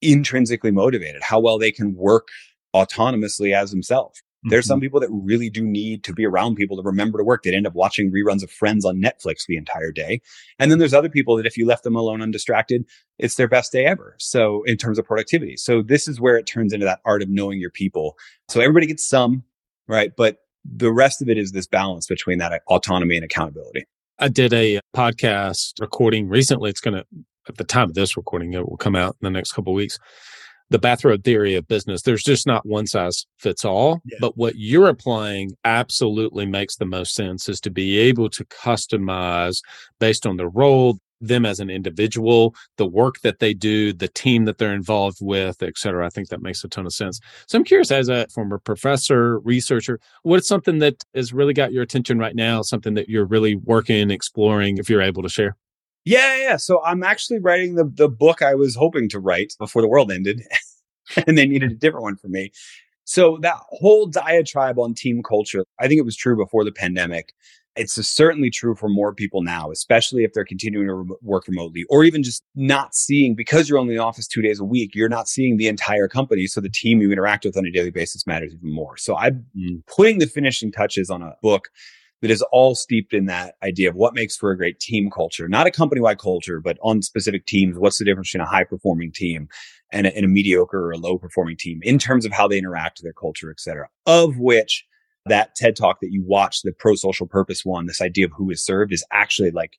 intrinsically motivated, how well they can work autonomously as themselves. There's some mm-hmm. people that really do need to be around people to remember to work. They'd end up watching reruns of Friends on Netflix the entire day. And then there's other people that if you left them alone undistracted, it's their best day ever. So in terms of productivity. So this is where it turns into that art of knowing your people. So everybody gets some, right? But the rest of it is this balance between that autonomy and accountability. I did a podcast recording recently. It's going to, at the time of this recording, it will come out in the next couple weeks the bathrobe theory of business. There's just not one size fits all. Yeah. But what you're applying absolutely makes the most sense is to be able to customize based on the role, them as an individual, the work that they do, the team that they're involved with, et cetera. I think that makes a ton of sense. So I'm curious, as a former professor, researcher, what's something that has really got your attention right now? Something that you're really working, exploring, if you're able to share? Yeah, yeah. So I'm actually writing the the book I was hoping to write before the world ended, and they needed a different one for me. So that whole diatribe on team culture, I think it was true before the pandemic. It's certainly true for more people now, especially if they're continuing to re- work remotely or even just not seeing because you're only in the office two days a week, you're not seeing the entire company. So the team you interact with on a daily basis matters even more. So I'm mm. putting the finishing touches on a book that is all steeped in that idea of what makes for a great team culture, not a company wide culture, but on specific teams. What's the difference between a high performing team and a, and a, mediocre or a low performing team in terms of how they interact with their culture, et cetera, of which that TED talk that you watched, the pro social purpose one, this idea of who is served is actually like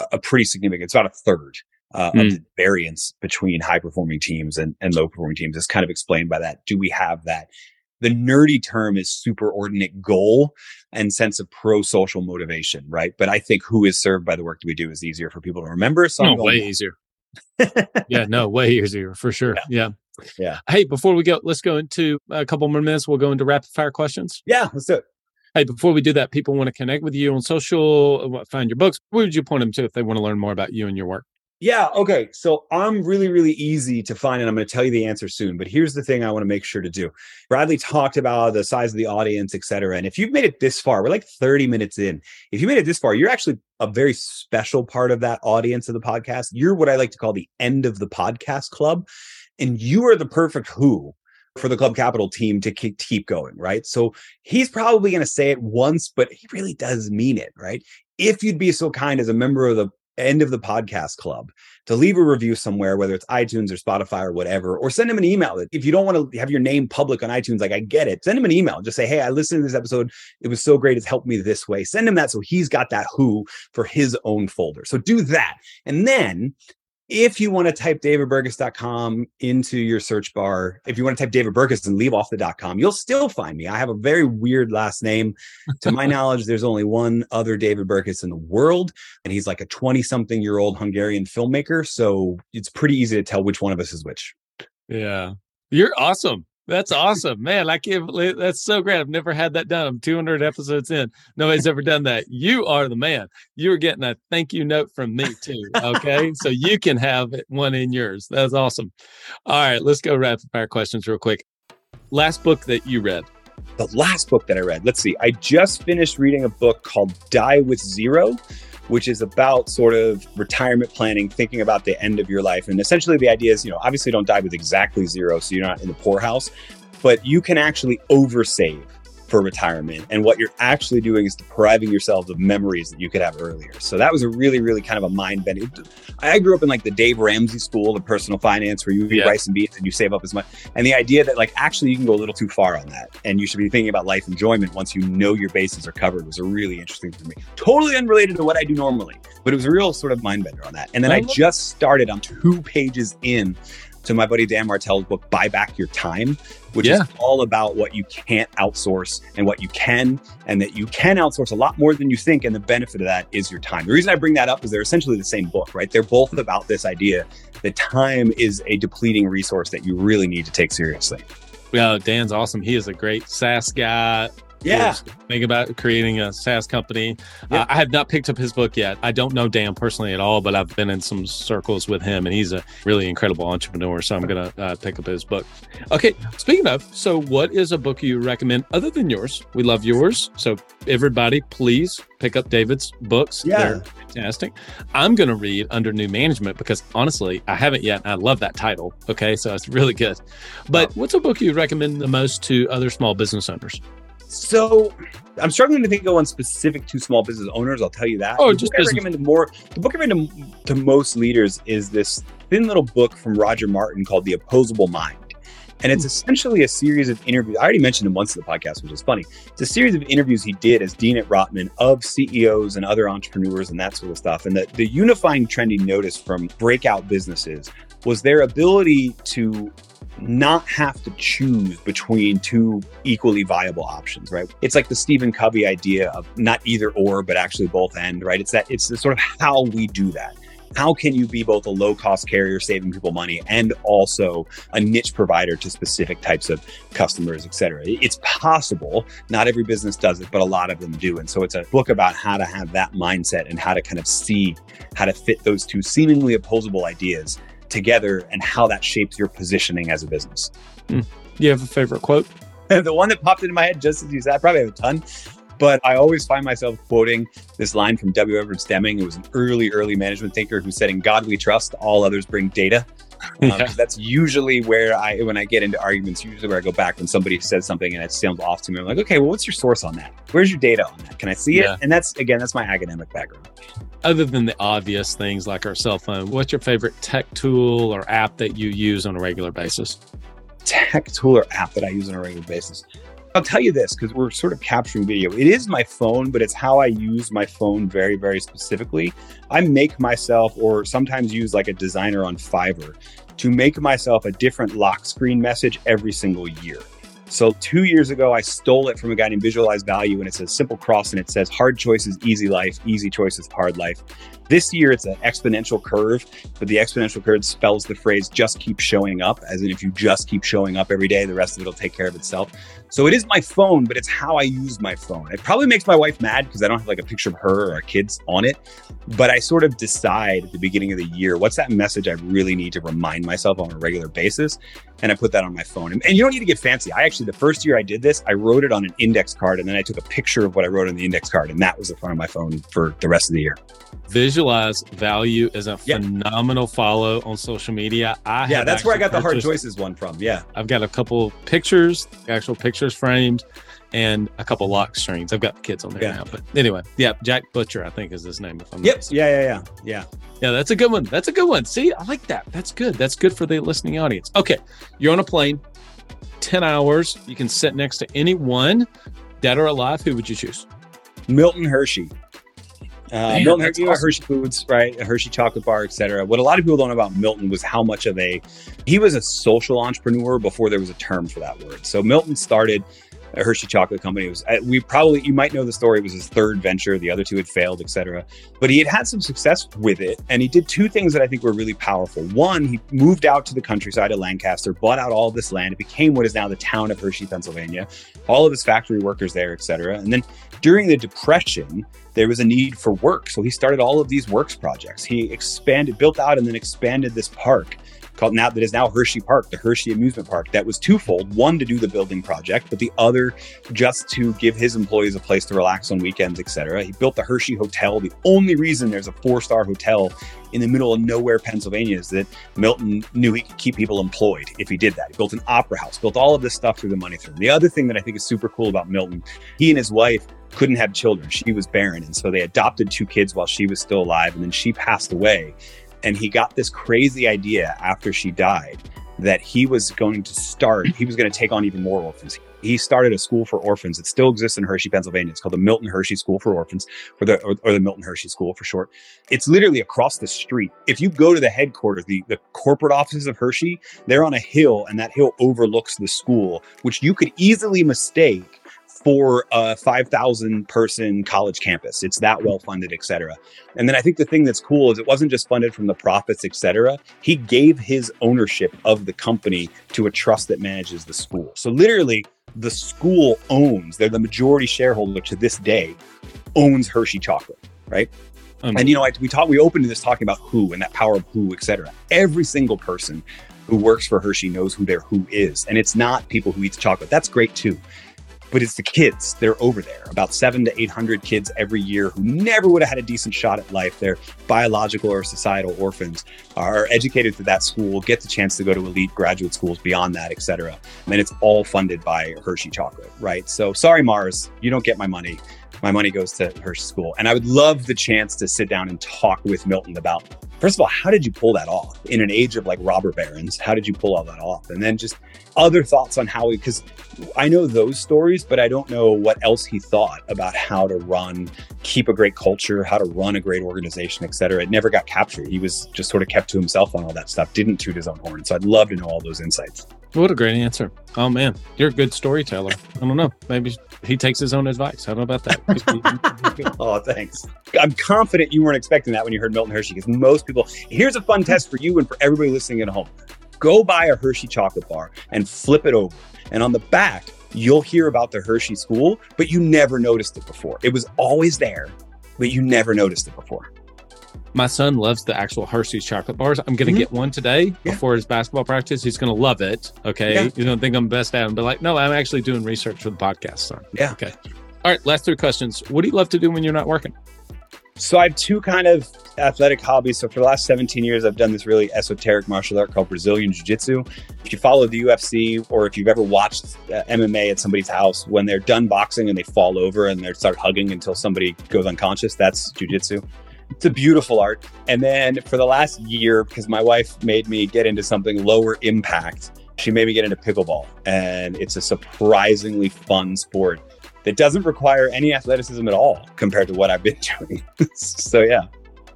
a, a pretty significant, it's about a third. Uh, mm. of hmm. the variance between high performing teams and, and low performing teams is kind of explained by that. Do we have that the nerdy term is superordinate goal and sense of pro social motivation, right? But I think who is served by the work that we do is easier for people to remember. So no, way easier. yeah, no, way easier for sure. Yeah. yeah. yeah. Hey, before we go, let's go into a couple more minutes. We'll go into rapid fire questions. Yeah, let's do it. Hey, before we do that, people want to connect with you on social, uh, find your books. Where would you point them to if they want to learn more about you and your work? Yeah. Okay. So I'm really, really easy to find, and I'm going to tell you the answer soon. But here's the thing I want to make sure to do. Bradley talked about the size of the audience, et cetera. And if you've made it this far, we're like 30 minutes in. If you made it this far, you're actually a very special part of that audience of the podcast. You're what I like to call the end of the podcast club. And you are the perfect who for the Club Capital team to keep going, right? So he's probably going to say it once, but he really does mean it, right? If you'd be so kind as a member of the end of the podcast club to leave a review somewhere, whether it's iTunes or Spotify or whatever, or send him an email. If you don't want to have your name public on iTunes, like I get it, send him an email. Just say, Hey, I listened to this episode. It was so great. It's helped me this way. Send him that so he's got that who for his own folder. So do that. And then if you want to type davidburkus.com into your search bar, if you want to type David Burkus and leave off the .com, you'll still find me. I have a very weird last name. To my knowledge, there's only one other David Burkus in the world, and he's like a 20 something year old Hungarian filmmaker. So it's pretty easy to tell which one of us is which. Yeah. You're awesome. That's awesome, man. I can't believe that's so great. I've never had that done. I'm 200 episodes in. Nobody's ever done that. You are the man. You're getting a thank you note from me too. Okay, so you can have one in yours. That's awesome. All right, let's go rapid fire questions real quick. Last book that you read. The last book that I read. Let's see. I just finished reading a book called Die with Zero which is about sort of retirement planning, thinking about the end of your life. And essentially, the idea is, you know, obviously don't die with exactly zero, so you're not in the poorhouse, but you can actually oversave for retirement. And what you're actually doing is depriving yourselves of memories that you could have earlier. So that was a really, really kind of a mind bending. I grew up in like the Dave Ramsey school of personal finance where you eat yeah. rice and beans and you save up as much. And the idea that like actually you can go a little too far on that and you should be thinking about life enjoyment once you know your bases are covered was a really interesting for me. Totally unrelated to what I do normally, but it was a real sort of mind bender on that. And then I just started on two pages in to my buddy Dan Martell's book, Buy Back Your Time, which yeah. is all about what you can't outsource and what you can, and that you can outsource a lot more than you think. And the benefit of that is your time. The reason I bring that up is they're essentially the same book, right? They're both about this idea that time is a depleting resource that you really need to take seriously. Yeah, Dan's awesome. He is a great SaaS guy, Yeah. Think about creating a SaaS company. Yeah. Uh, I have not picked up his book yet. I don't know Dan personally at all, but I've been in some circles with him, and he's a really incredible entrepreneur. So I'm going to uh, pick up his book. Okay. Speaking of, so what is a book you recommend other than yours? We love yours. So everybody, please pick up David's books. Yeah. They're fantastic. I'm going to read Under New Management because honestly, I haven't yet. I love that title. Okay. So it's really good. But what's a book you recommend the most to other small business owners? So I'm struggling to think of one specific to small business owners. I'll tell you that. Oh, the just book I recommend more. The book I recommend to, to most leaders is this thin little book from Roger Martin called The Opposable Mind. And it's hmm. essentially a series of interviews. I already mentioned him once in the podcast, which is funny. It's a series of interviews he did as Dean at Rotman of CEOs and other entrepreneurs and that sort of stuff. And the, the unifying trend he noticed from breakout businesses was their ability to not have to choose between two equally viable options, right? It's like the Stephen Covey idea of not either or, but actually both end, right? It's that it's the sort of how we do that. How can you be both a low cost carrier saving people money and also a niche provider to specific types of customers, et cetera? It's possible. Not every business does it, but a lot of them do. And so it's a book about how to have that mindset and how to kind of see how to fit those two seemingly opposable ideas together and how that shapes your positioning as a business. Hmm. Do you have a favorite quote? the one that popped into my head just as you said, I probably have a ton, but I always find myself quoting this line from W. Everett Deming. It was an early, early management thinker who said, "In God we trust. All others bring data." Um, Yeah. That's usually where I, when I get into arguments, usually where I go back when somebody says something and it sounds off to me. I'm like, okay, well, what's your source on that? Where's your data on that? Can I see Yeah. it? And that's again, that's my academic background. Other than the obvious things like our cell phone, what's your favorite tech tool or app that you use on a regular basis? tech tool or app that I use on a regular basis. I'll tell you this because we're sort of capturing video. It is my phone, but it's how I use my phone very, very specifically. I make myself, or sometimes use like a designer on Fiverr, to make myself a different lock screen message every single year. So two years ago, I stole it from a guy named Visualize Value, and it's a simple cross, and it says "Hard choices, easy life; easy choices, hard life." This year, it's an exponential curve, but the exponential curve spells the phrase "just keep showing up," as in if you just keep showing up every day, the rest of it'll take care of itself. So it is my phone, but it's how I use my phone. It probably makes my wife mad because I don't have like a picture of her or our kids on it. But I sort of decide at the beginning of the year what's that message I really need to remind myself on a regular basis. And I put that on my phone. And, and you don't need to get fancy. I actually, the first year I did this, I wrote it on an index card and then I took a picture of what I wrote on the index card. And that was the front of my phone for the rest of the year. Visualize Value is a Yeah. phenomenal follow on social media. I yeah, have that's where I got the hard choices one from. Yeah. I've got a couple pictures, actual pictures framed, and a couple lock screens. I've got the kids on there Yeah. now. But anyway, yeah, Jack Butcher, I think is his name. If I'm not Yep. Yeah. Yeah. Yeah. Yeah. Yeah, that's a good one. That's a good one. See, I like that. That's good. That's good for the listening audience. Okay, you're on a plane, 10 hours. You can sit next to anyone, dead or alive. Who would you choose? Milton Hershey. Uh, Man, Milton Hershey, you know, awesome. Hershey Foods, right? A Hershey chocolate bar, etc. What a lot of people don't know about Milton was how much of a he was a social entrepreneur before there was a term for that word. So Milton started Hershey chocolate company. It was uh, we probably you might know the story. It was his third venture. The other two had failed, etc. But he had had some success with it, and he did two things that I think were really powerful. One, he moved out to the countryside of Lancaster, bought out all this land. It became what is now the town of Hershey, Pennsylvania. All of his factory workers there, etc. And then during the Depression, there was a need for work. So he started all of these works projects. He expanded, built out, and then expanded this park called now that is now Hershey Park, the Hershey Amusement Park. That was twofold: one to do the building project, but the other just to give his employees a place to relax on weekends, etc. He built the Hershey Hotel. The only reason there's a four-star hotel in the middle of nowhere, Pennsylvania, is that Milton knew he could keep people employed if he did that. He built an opera house, built all of this stuff through the money through. The other thing that I think is super cool about Milton, he and his wife couldn't have children. She was barren. And so they adopted two kids while she was still alive. And then she passed away. And he got this crazy idea after she died that he was going to start, he was going to take on even more orphans. He started a school for orphans. It still exists in Hershey, Pennsylvania. It's called the Milton Hershey School for Orphans, or the or, or the Milton Hershey School for short. It's literally across the street. If you go to the headquarters, the, the corporate offices of Hershey, they're on a hill, and that hill overlooks the school, which you could easily mistake for a 5,000 person college campus. It's that well funded, et cetera. And then I think the thing that's cool is it wasn't just funded from the profits, et cetera. He gave his ownership of the company to a trust that manages the school. So literally, the school owns, they're the majority shareholder to this day, owns Hershey chocolate, right? Um, and you know, I, we talked, we opened this talking about who and that power of who, et cetera. Every single person who works for Hershey knows who their who is. And it's not people who eat chocolate. That's great too but it's the kids. They're over there, about seven to 800 kids every year who never would have had a decent shot at life. They're biological or societal orphans, are educated through that school, get the chance to go to elite graduate schools beyond that, et cetera. And it's all funded by Hershey Chocolate, right? So sorry, Mars, you don't get my money. My money goes to Hershey School. And I would love the chance to sit down and talk with Milton about First of all, how did you pull that off in an age of like robber barons? How did you pull all that off? And then just other thoughts on how he, because I know those stories, but I don't know what else he thought about how to run, keep a great culture, how to run a great organization, et cetera. It never got captured. He was just sort of kept to himself on all that stuff, didn't toot his own horn. So I'd love to know all those insights. What a great answer. Oh man, you're a good storyteller. I don't know. Maybe he takes his own advice. I don't know about that. oh, thanks. I'm confident you weren't expecting that when you heard Milton Hershey because most people, here's a fun test for you and for everybody listening at home. Go buy a Hershey chocolate bar and flip it over. And on the back, you'll hear about the Hershey school, but you never noticed it before. It was always there, but you never noticed it before. My son loves the actual Hershey's chocolate bars. I'm going to mm-hmm. get one today yeah. before his basketball practice. He's going to love it. Okay. Yeah. He's going to think I'm best at him, but like, no, I'm actually doing research for the podcast, son. Yeah. Okay. All right. Last three questions. What do you love to do when you're not working? So I have two kind of athletic hobbies. So for the last 17 years, I've done this really esoteric martial art called Brazilian Jiu Jitsu. If you follow the UFC or if you've ever watched uh, MMA at somebody's house, when they're done boxing and they fall over and they start hugging until somebody goes unconscious, that's Jiu Jitsu. It's a beautiful art. And then for the last year, because my wife made me get into something lower impact, she made me get into pickleball. And it's a surprisingly fun sport that doesn't require any athleticism at all compared to what I've been doing. so, yeah.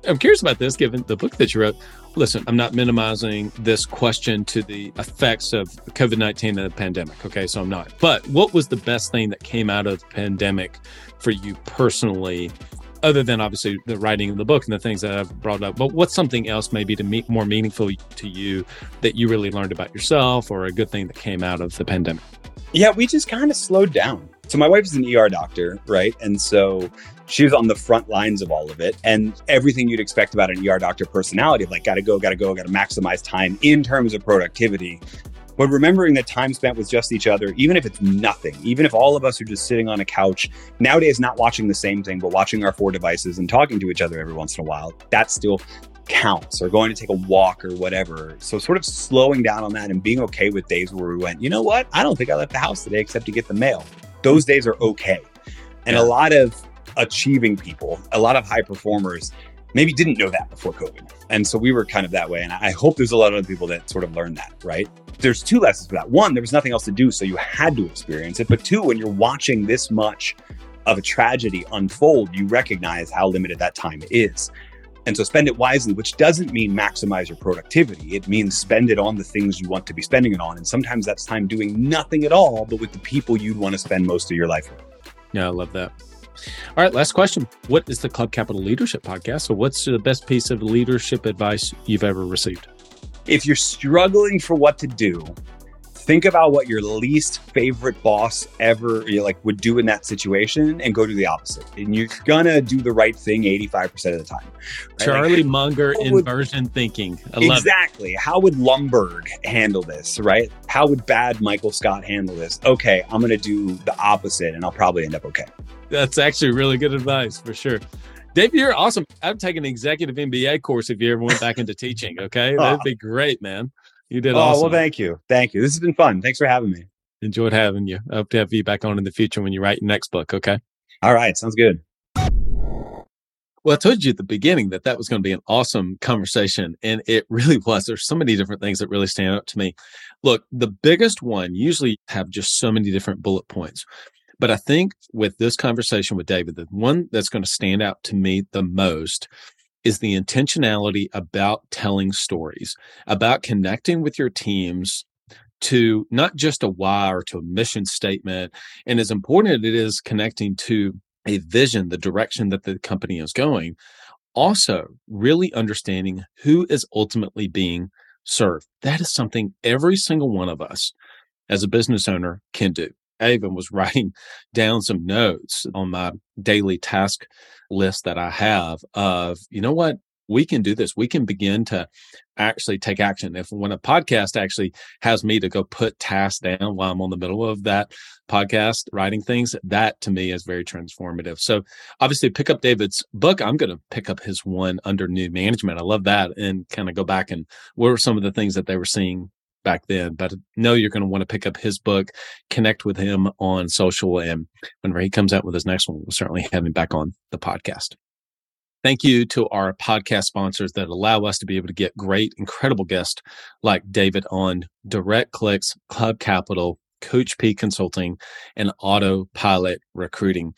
I'm curious about this, given the book that you wrote. Listen, I'm not minimizing this question to the effects of COVID 19 and the pandemic. Okay, so I'm not. But what was the best thing that came out of the pandemic for you personally other than obviously the writing of the book and the things that I've brought up, but what's something else maybe to meet more meaningful to you that you really learned about yourself or a good thing that came out of the pandemic? Yeah, we just kind of slowed down. So my wife is an ER doctor, right? And so she was on the front lines of all of it and everything you'd expect about an ER doctor personality of like, gotta go, gotta go, gotta maximize time in terms of productivity. But remembering that time spent with just each other, even if it's nothing, even if all of us are just sitting on a couch, nowadays not watching the same thing, but watching our four devices and talking to each other every once in a while, that still counts or going to take a walk or whatever. So sort of slowing down on that and being okay with days where we went, you know what? I don't think I left the house today except to get the mail. Those days are okay. And a lot of achieving people, a lot of high performers maybe didn't know that before COVID. And so we were kind of that way. And I hope there's a lot of other people that sort of learned that, right? There's two lessons for that. One, there was nothing else to do, so you had to experience it. But two, when you're watching this much of a tragedy unfold, you recognize how limited that time is. And so spend it wisely, which doesn't mean maximize your productivity. It means spend it on the things you want to be spending it on. And sometimes that's time doing nothing at all, but with the people you'd want to spend most of your life with. Yeah, I love that. All right, last question. What is the Club Capital Leadership Podcast? So, what's the best piece of leadership advice you've ever received? If you're struggling for what to do, think about what your least favorite boss ever like would do in that situation and go do the opposite and you're gonna do the right thing 85% of the time right? charlie like, munger inversion thinking exactly how would Lumbergh handle this right how would bad michael scott handle this okay i'm gonna do the opposite and i'll probably end up okay that's actually really good advice for sure Dave, you're awesome. I'd take an executive MBA course if you ever went back into teaching. Okay. Ah. That'd be great, man. You did. Oh awesome. well, thank you, thank you. This has been fun. Thanks for having me. Enjoyed having you. I hope to have you back on in the future when you write your next book. Okay. All right, sounds good. Well, I told you at the beginning that that was going to be an awesome conversation, and it really was. There's so many different things that really stand out to me. Look, the biggest one usually have just so many different bullet points. But I think with this conversation with David, the one that's going to stand out to me the most is the intentionality about telling stories, about connecting with your teams to not just a why or to a mission statement. And as important it is connecting to a vision, the direction that the company is going, also really understanding who is ultimately being served. That is something every single one of us as a business owner can do. Even was writing down some notes on my daily task list that I have of, you know what? we can do this. We can begin to actually take action. If when a podcast actually has me to go put tasks down while I'm on the middle of that podcast writing things, that to me is very transformative. So obviously pick up David's book. I'm going to pick up his one under new management. I love that and kind of go back and what were some of the things that they were seeing back then. But know you're going to want to pick up his book, connect with him on social. And whenever he comes out with his next one, we'll certainly have him back on the podcast. Thank you to our podcast sponsors that allow us to be able to get great, incredible guests like David on Direct Clicks, Club Capital, Coach P Consulting, and Autopilot Recruiting.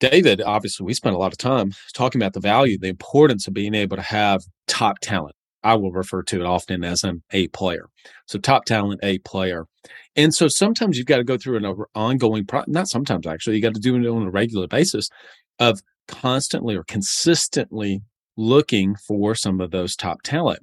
David, obviously, we spent a lot of time talking about the value, the importance of being able to have top talent. I will refer to it often as an A player. So top talent, A player. And so sometimes you've got to go through an ongoing, pro- not sometimes actually, you got to do it on a regular basis of constantly or consistently looking for some of those top talent.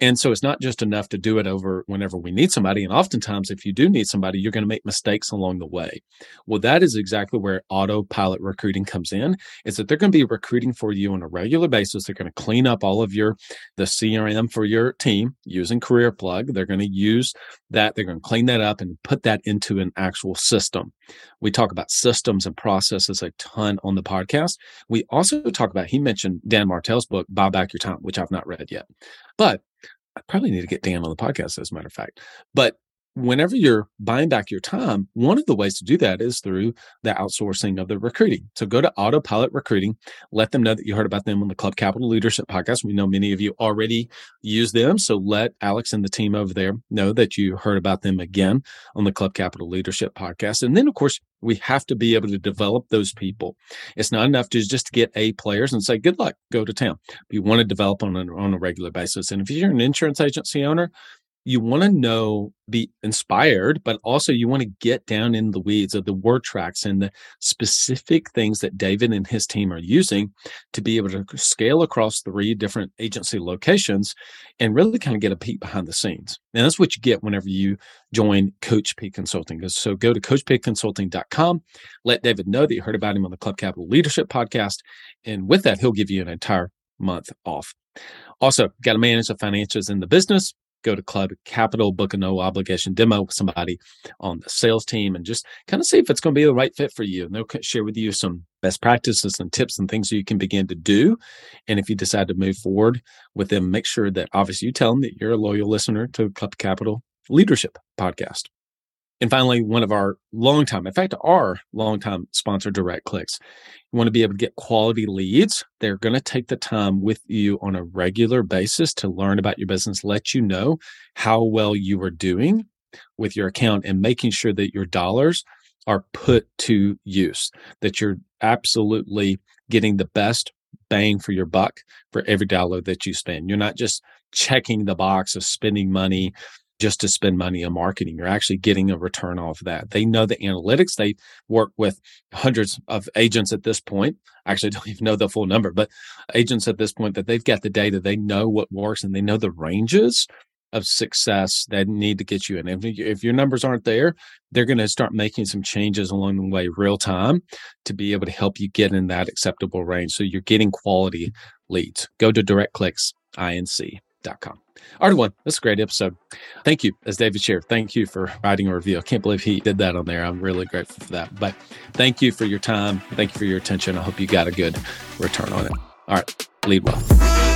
And so it's not just enough to do it over whenever we need somebody. And oftentimes, if you do need somebody, you're going to make mistakes along the way. Well, that is exactly where autopilot recruiting comes in, is that they're going to be recruiting for you on a regular basis. They're going to clean up all of your, the CRM for your team using CareerPlug. They're going to use that. They're going to clean that up and put that into an actual system. We talk about systems and processes a ton on the podcast. We also talk about, he mentioned Dan Martell's book, Buy Back Your Time, which I've not read yet. But I probably need to get Dan on the podcast, as a matter of fact. But whenever you're buying back your time, one of the ways to do that is through the outsourcing of the recruiting. So go to Autopilot Recruiting, let them know that you heard about them on the Club Capital Leadership podcast. We know many of you already use them. So let Alex and the team over there know that you heard about them again on the Club Capital Leadership podcast. And then, of course, we have to be able to develop those people. It's not enough to just get A players and say, good luck, go to town. You want to develop on a, on a regular basis. And if you're an insurance agency owner, you want to know, be inspired, but also you want to get down in the weeds of the word tracks and the specific things that David and his team are using to be able to scale across three different agency locations and really kind of get a peek behind the scenes. And that's what you get whenever you join Coach P Consulting. So go to coachpconsulting.com, let David know that you heard about him on the Club Capital Leadership podcast. And with that, he'll give you an entire month off. Also, got to manage the finances in the business go to Club Capital, book a no obligation demo with somebody on the sales team and just kind of see if it's going to be the right fit for you. And they'll share with you some best practices and tips and things you can begin to do. And if you decide to move forward with them, make sure that obviously you tell them that you're a loyal listener to Club Capital Leadership Podcast. And finally, one of our longtime, in fact, our longtime sponsor, Direct Clicks. You want to be able to get quality leads. They're going to take the time with you on a regular basis to learn about your business, let you know how well you are doing with your account and making sure that your dollars are put to use, that you're absolutely getting the best bang for your buck for every dollar that you spend. You're not just checking the box of spending money just to spend money on marketing. You're actually getting a return off of that. They know the analytics. They work with hundreds of agents at this point. I actually don't even know the full number, but agents at this point that they've got the data. They know what works and they know the ranges of success that need to get you in. If, if your numbers aren't there, they're going to start making some changes along the way real time to be able to help you get in that acceptable range. So you're getting quality leads. Go to directclicksinc.com. Article one, that's a great episode. Thank you, as David shared. Thank you for writing a review. I can't believe he did that on there. I'm really grateful for that. But thank you for your time. Thank you for your attention. I hope you got a good return on it. All right, lead well.